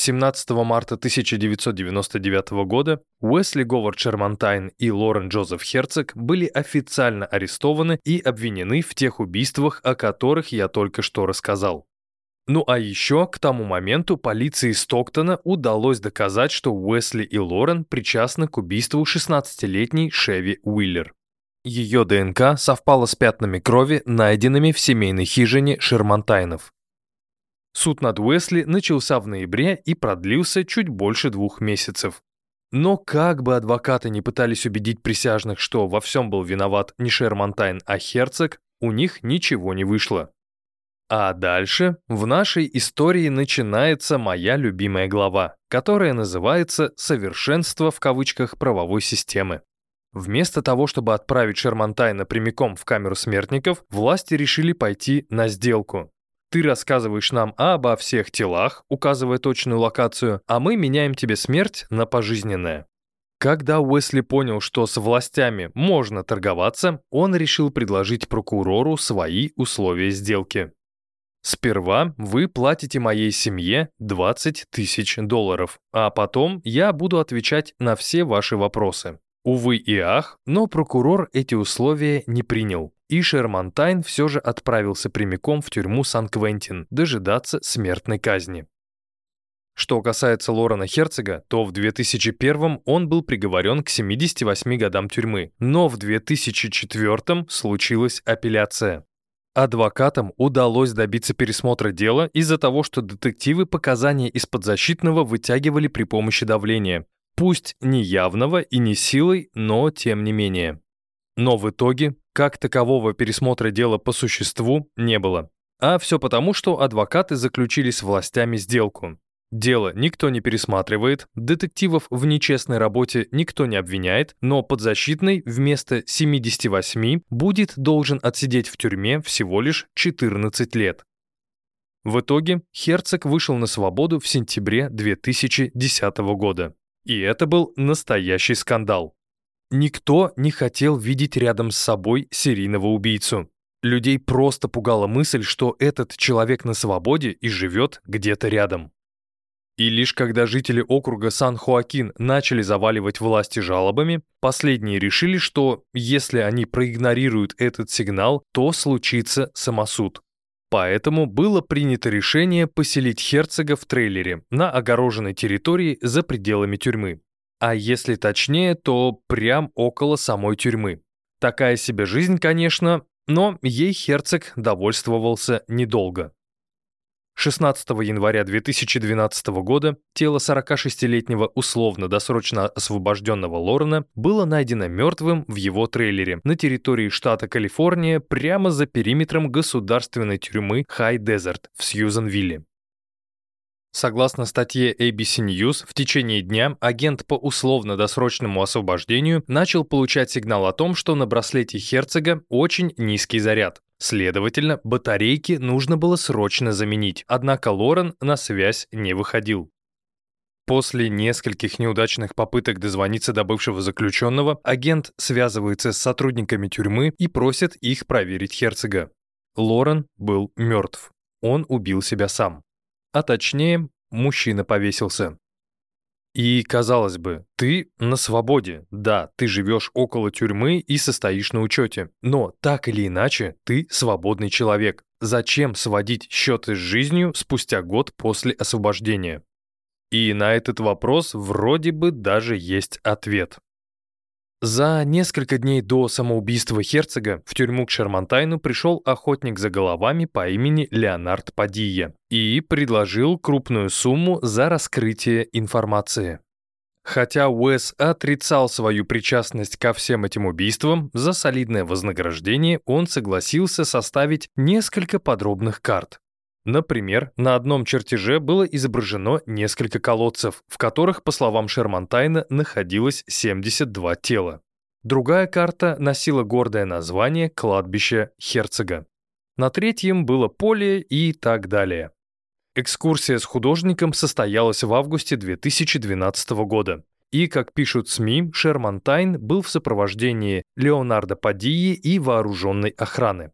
17 марта 1999 года Уэсли Говард Шермантайн и Лорен Джозеф Херцог были официально арестованы и обвинены в тех убийствах, о которых я только что рассказал. Ну а еще к тому моменту полиции Стоктона удалось доказать, что Уэсли и Лорен причастны к убийству 16-летней Шеви Уиллер. Ее ДНК совпала с пятнами крови, найденными в семейной хижине Шермантайнов. Суд над Уэсли начался в ноябре и продлился чуть больше двух месяцев. Но как бы адвокаты не пытались убедить присяжных, что во всем был виноват не Шермантайн, а Херцог, у них ничего не вышло. А дальше в нашей истории начинается моя любимая глава, которая называется «Совершенство» в кавычках правовой системы. Вместо того, чтобы отправить Шермантайна прямиком в камеру смертников, власти решили пойти на сделку. Ты рассказываешь нам обо всех телах, указывая точную локацию, а мы меняем тебе смерть на пожизненное. Когда Уэсли понял, что с властями можно торговаться, он решил предложить прокурору свои условия сделки. Сперва вы платите моей семье 20 тысяч долларов, а потом я буду отвечать на все ваши вопросы. Увы и ах, но прокурор эти условия не принял, и Шермантайн все же отправился прямиком в тюрьму Сан-Квентин дожидаться смертной казни. Что касается Лорена Херцога, то в 2001 он был приговорен к 78 годам тюрьмы, но в 2004 случилась апелляция. Адвокатам удалось добиться пересмотра дела из-за того, что детективы показания из подзащитного вытягивали при помощи давления. Пусть не явного и не силой, но тем не менее. Но в итоге, как такового пересмотра дела по существу не было. А все потому, что адвокаты заключили с властями сделку. Дело никто не пересматривает, детективов в нечестной работе никто не обвиняет, но подзащитный вместо 78 будет должен отсидеть в тюрьме всего лишь 14 лет. В итоге Херцог вышел на свободу в сентябре 2010 года. И это был настоящий скандал. Никто не хотел видеть рядом с собой серийного убийцу. Людей просто пугала мысль, что этот человек на свободе и живет где-то рядом. И лишь когда жители округа Сан-Хоакин начали заваливать власти жалобами, последние решили, что если они проигнорируют этот сигнал, то случится самосуд. Поэтому было принято решение поселить Херцога в трейлере на огороженной территории за пределами тюрьмы. А если точнее, то прям около самой тюрьмы. Такая себе жизнь, конечно, но ей Херцог довольствовался недолго. 16 января 2012 года тело 46-летнего условно-досрочно освобожденного Лорена было найдено мертвым в его трейлере на территории штата Калифорния прямо за периметром государственной тюрьмы Хай-Дезерт в Сьюзенвилле. Согласно статье ABC News, в течение дня агент по условно-досрочному освобождению начал получать сигнал о том, что на браслете Херцога очень низкий заряд. Следовательно, батарейки нужно было срочно заменить, однако Лорен на связь не выходил. После нескольких неудачных попыток дозвониться до бывшего заключенного, агент связывается с сотрудниками тюрьмы и просит их проверить Херцога. Лорен был мертв. Он убил себя сам. А точнее, мужчина повесился. И, казалось бы, ты на свободе. Да, ты живешь около тюрьмы и состоишь на учете. Но так или иначе, ты свободный человек. Зачем сводить счеты с жизнью спустя год после освобождения? И на этот вопрос вроде бы даже есть ответ. За несколько дней до самоубийства Херцога в тюрьму к Шермантайну пришел охотник за головами по имени Леонард Падия и предложил крупную сумму за раскрытие информации. Хотя Уэс отрицал свою причастность ко всем этим убийствам, за солидное вознаграждение он согласился составить несколько подробных карт. Например, на одном чертеже было изображено несколько колодцев, в которых, по словам Шермантайна, находилось 72 тела. Другая карта носила гордое название «Кладбище Херцога». На третьем было поле и так далее. Экскурсия с художником состоялась в августе 2012 года. И, как пишут СМИ, Шермантайн был в сопровождении Леонардо Падии и вооруженной охраны.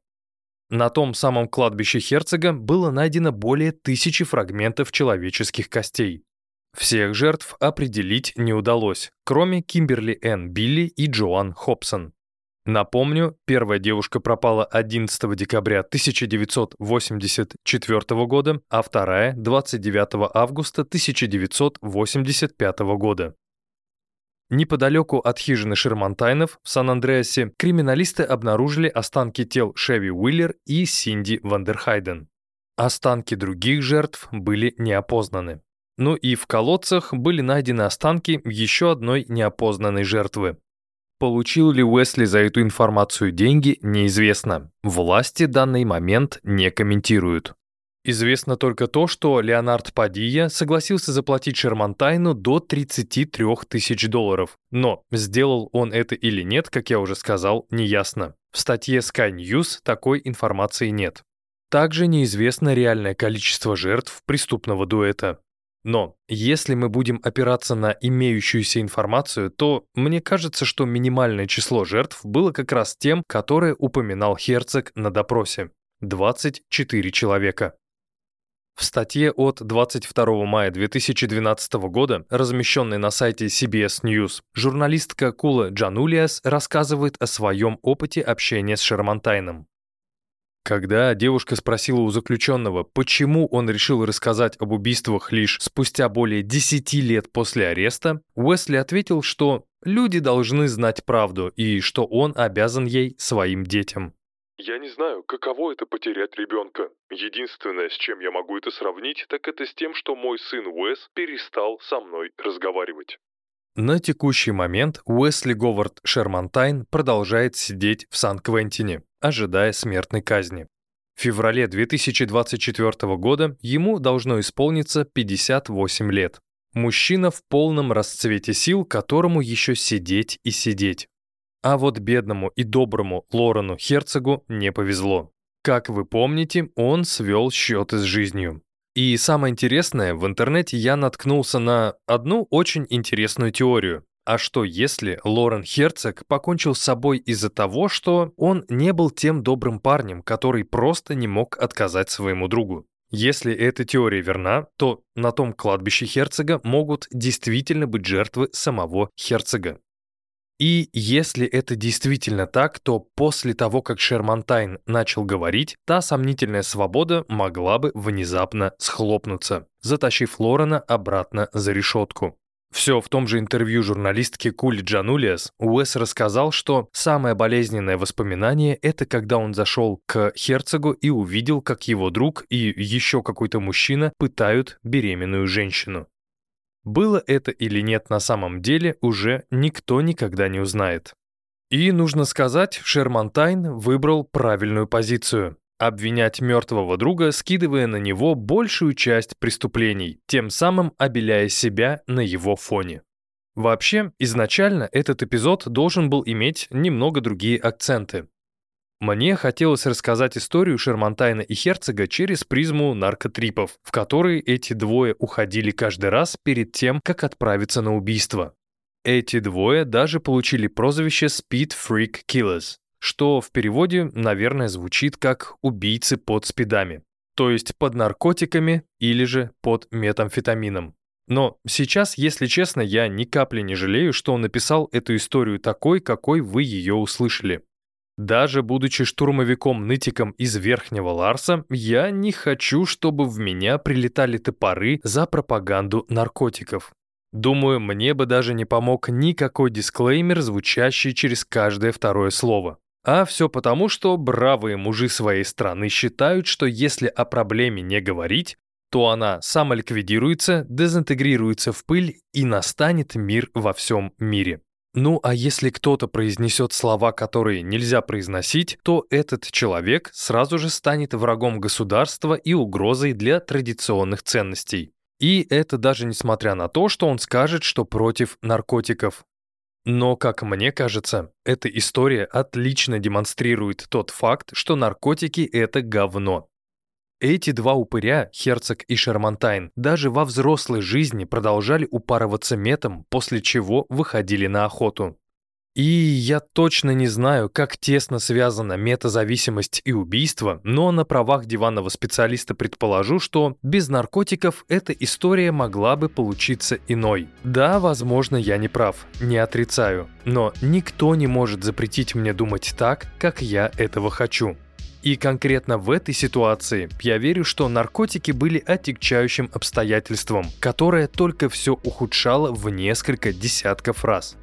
На том самом кладбище Херцога было найдено более тысячи фрагментов человеческих костей. Всех жертв определить не удалось, кроме Кимберли Н. Билли и Джоан Хобсон. Напомню, первая девушка пропала 11 декабря 1984 года, а вторая – 29 августа 1985 года. Неподалеку от хижины Шермантайнов в Сан-Андреасе криминалисты обнаружили останки тел Шеви Уиллер и Синди Вандерхайден. Останки других жертв были не опознаны. Ну и в колодцах были найдены останки еще одной неопознанной жертвы. Получил ли Уэсли за эту информацию деньги, неизвестно. Власти данный момент не комментируют. Известно только то, что Леонард Падия согласился заплатить Шермантайну до 33 тысяч долларов. Но сделал он это или нет, как я уже сказал, неясно. В статье Sky News такой информации нет. Также неизвестно реальное количество жертв преступного дуэта. Но если мы будем опираться на имеющуюся информацию, то мне кажется, что минимальное число жертв было как раз тем, которое упоминал Херцог на допросе – 24 человека. В статье от 22 мая 2012 года, размещенной на сайте CBS News, журналистка Кула Джанулиас рассказывает о своем опыте общения с Шермантайном. Когда девушка спросила у заключенного, почему он решил рассказать об убийствах лишь спустя более 10 лет после ареста, Уэсли ответил, что люди должны знать правду и что он обязан ей своим детям. Я не знаю, каково это потерять ребенка. Единственное, с чем я могу это сравнить, так это с тем, что мой сын Уэс перестал со мной разговаривать. На текущий момент Уэсли Говард Шермантайн продолжает сидеть в Сан-Квентине, ожидая смертной казни. В феврале 2024 года ему должно исполниться 58 лет. Мужчина в полном расцвете сил, которому еще сидеть и сидеть. А вот бедному и доброму Лорену Херцогу не повезло. Как вы помните, он свел счеты с жизнью. И самое интересное, в интернете я наткнулся на одну очень интересную теорию. А что если Лорен Херцог покончил с собой из-за того, что он не был тем добрым парнем, который просто не мог отказать своему другу? Если эта теория верна, то на том кладбище Херцога могут действительно быть жертвы самого Херцога. И если это действительно так, то после того, как Шермантайн начал говорить, та сомнительная свобода могла бы внезапно схлопнуться, затащив Лорена обратно за решетку. Все в том же интервью журналистки Кули Джанулиас Уэс рассказал, что самое болезненное воспоминание – это когда он зашел к Херцогу и увидел, как его друг и еще какой-то мужчина пытают беременную женщину. Было это или нет на самом деле, уже никто никогда не узнает. И, нужно сказать, Шермантайн выбрал правильную позицию – обвинять мертвого друга, скидывая на него большую часть преступлений, тем самым обеляя себя на его фоне. Вообще, изначально этот эпизод должен был иметь немного другие акценты. Мне хотелось рассказать историю Шермантайна и Херцога через призму наркотрипов, в которые эти двое уходили каждый раз перед тем, как отправиться на убийство. Эти двое даже получили прозвище Speed Freak Killers, что в переводе, наверное, звучит как «убийцы под спидами», то есть под наркотиками или же под метамфетамином. Но сейчас, если честно, я ни капли не жалею, что написал эту историю такой, какой вы ее услышали. Даже будучи штурмовиком-нытиком из Верхнего Ларса, я не хочу, чтобы в меня прилетали топоры за пропаганду наркотиков. Думаю, мне бы даже не помог никакой дисклеймер, звучащий через каждое второе слово. А все потому, что бравые мужи своей страны считают, что если о проблеме не говорить, то она самоликвидируется, дезинтегрируется в пыль и настанет мир во всем мире. Ну а если кто-то произнесет слова, которые нельзя произносить, то этот человек сразу же станет врагом государства и угрозой для традиционных ценностей. И это даже несмотря на то, что он скажет, что против наркотиков. Но, как мне кажется, эта история отлично демонстрирует тот факт, что наркотики — это говно. Эти два упыря, Херцог и Шермантайн, даже во взрослой жизни продолжали упарываться метом, после чего выходили на охоту. И я точно не знаю, как тесно связана метазависимость и убийство, но на правах диванного специалиста предположу, что без наркотиков эта история могла бы получиться иной. Да, возможно, я не прав, не отрицаю, но никто не может запретить мне думать так, как я этого хочу. И конкретно в этой ситуации я верю, что наркотики были отягчающим обстоятельством, которое только все ухудшало в несколько десятков раз.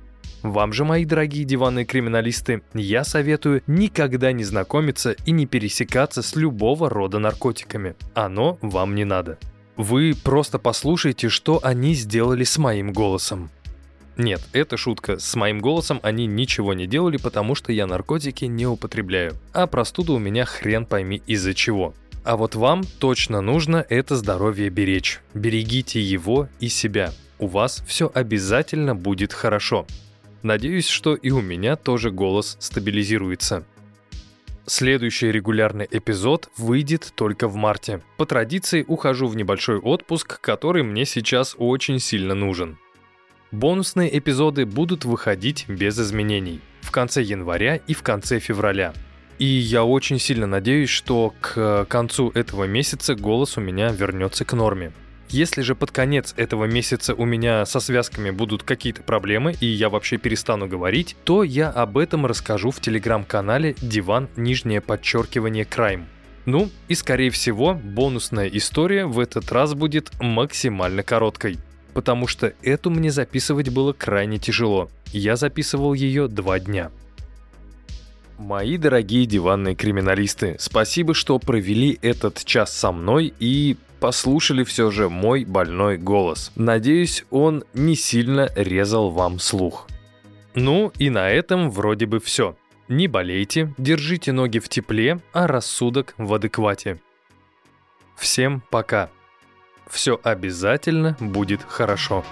Вам же, мои дорогие диванные криминалисты, я советую никогда не знакомиться и не пересекаться с любого рода наркотиками. Оно вам не надо. Вы просто послушайте, что они сделали с моим голосом. Нет, это шутка. С моим голосом они ничего не делали, потому что я наркотики не употребляю. А простуда у меня хрен пойми из-за чего. А вот вам точно нужно это здоровье беречь. Берегите его и себя. У вас все обязательно будет хорошо. Надеюсь, что и у меня тоже голос стабилизируется. Следующий регулярный эпизод выйдет только в марте. По традиции ухожу в небольшой отпуск, который мне сейчас очень сильно нужен. Бонусные эпизоды будут выходить без изменений в конце января и в конце февраля. И я очень сильно надеюсь, что к концу этого месяца голос у меня вернется к норме. Если же под конец этого месяца у меня со связками будут какие-то проблемы и я вообще перестану говорить, то я об этом расскажу в телеграм-канале «Диван нижнее подчеркивание Крайм». Ну и скорее всего бонусная история в этот раз будет максимально короткой, потому что эту мне записывать было крайне тяжело. Я записывал ее два дня. Мои дорогие диванные криминалисты, спасибо, что провели этот час со мной и послушали все же мой больной голос. Надеюсь, он не сильно резал вам слух. Ну и на этом вроде бы все. Не болейте, держите ноги в тепле, а рассудок в адеквате. Всем пока. Все обязательно будет хорошо.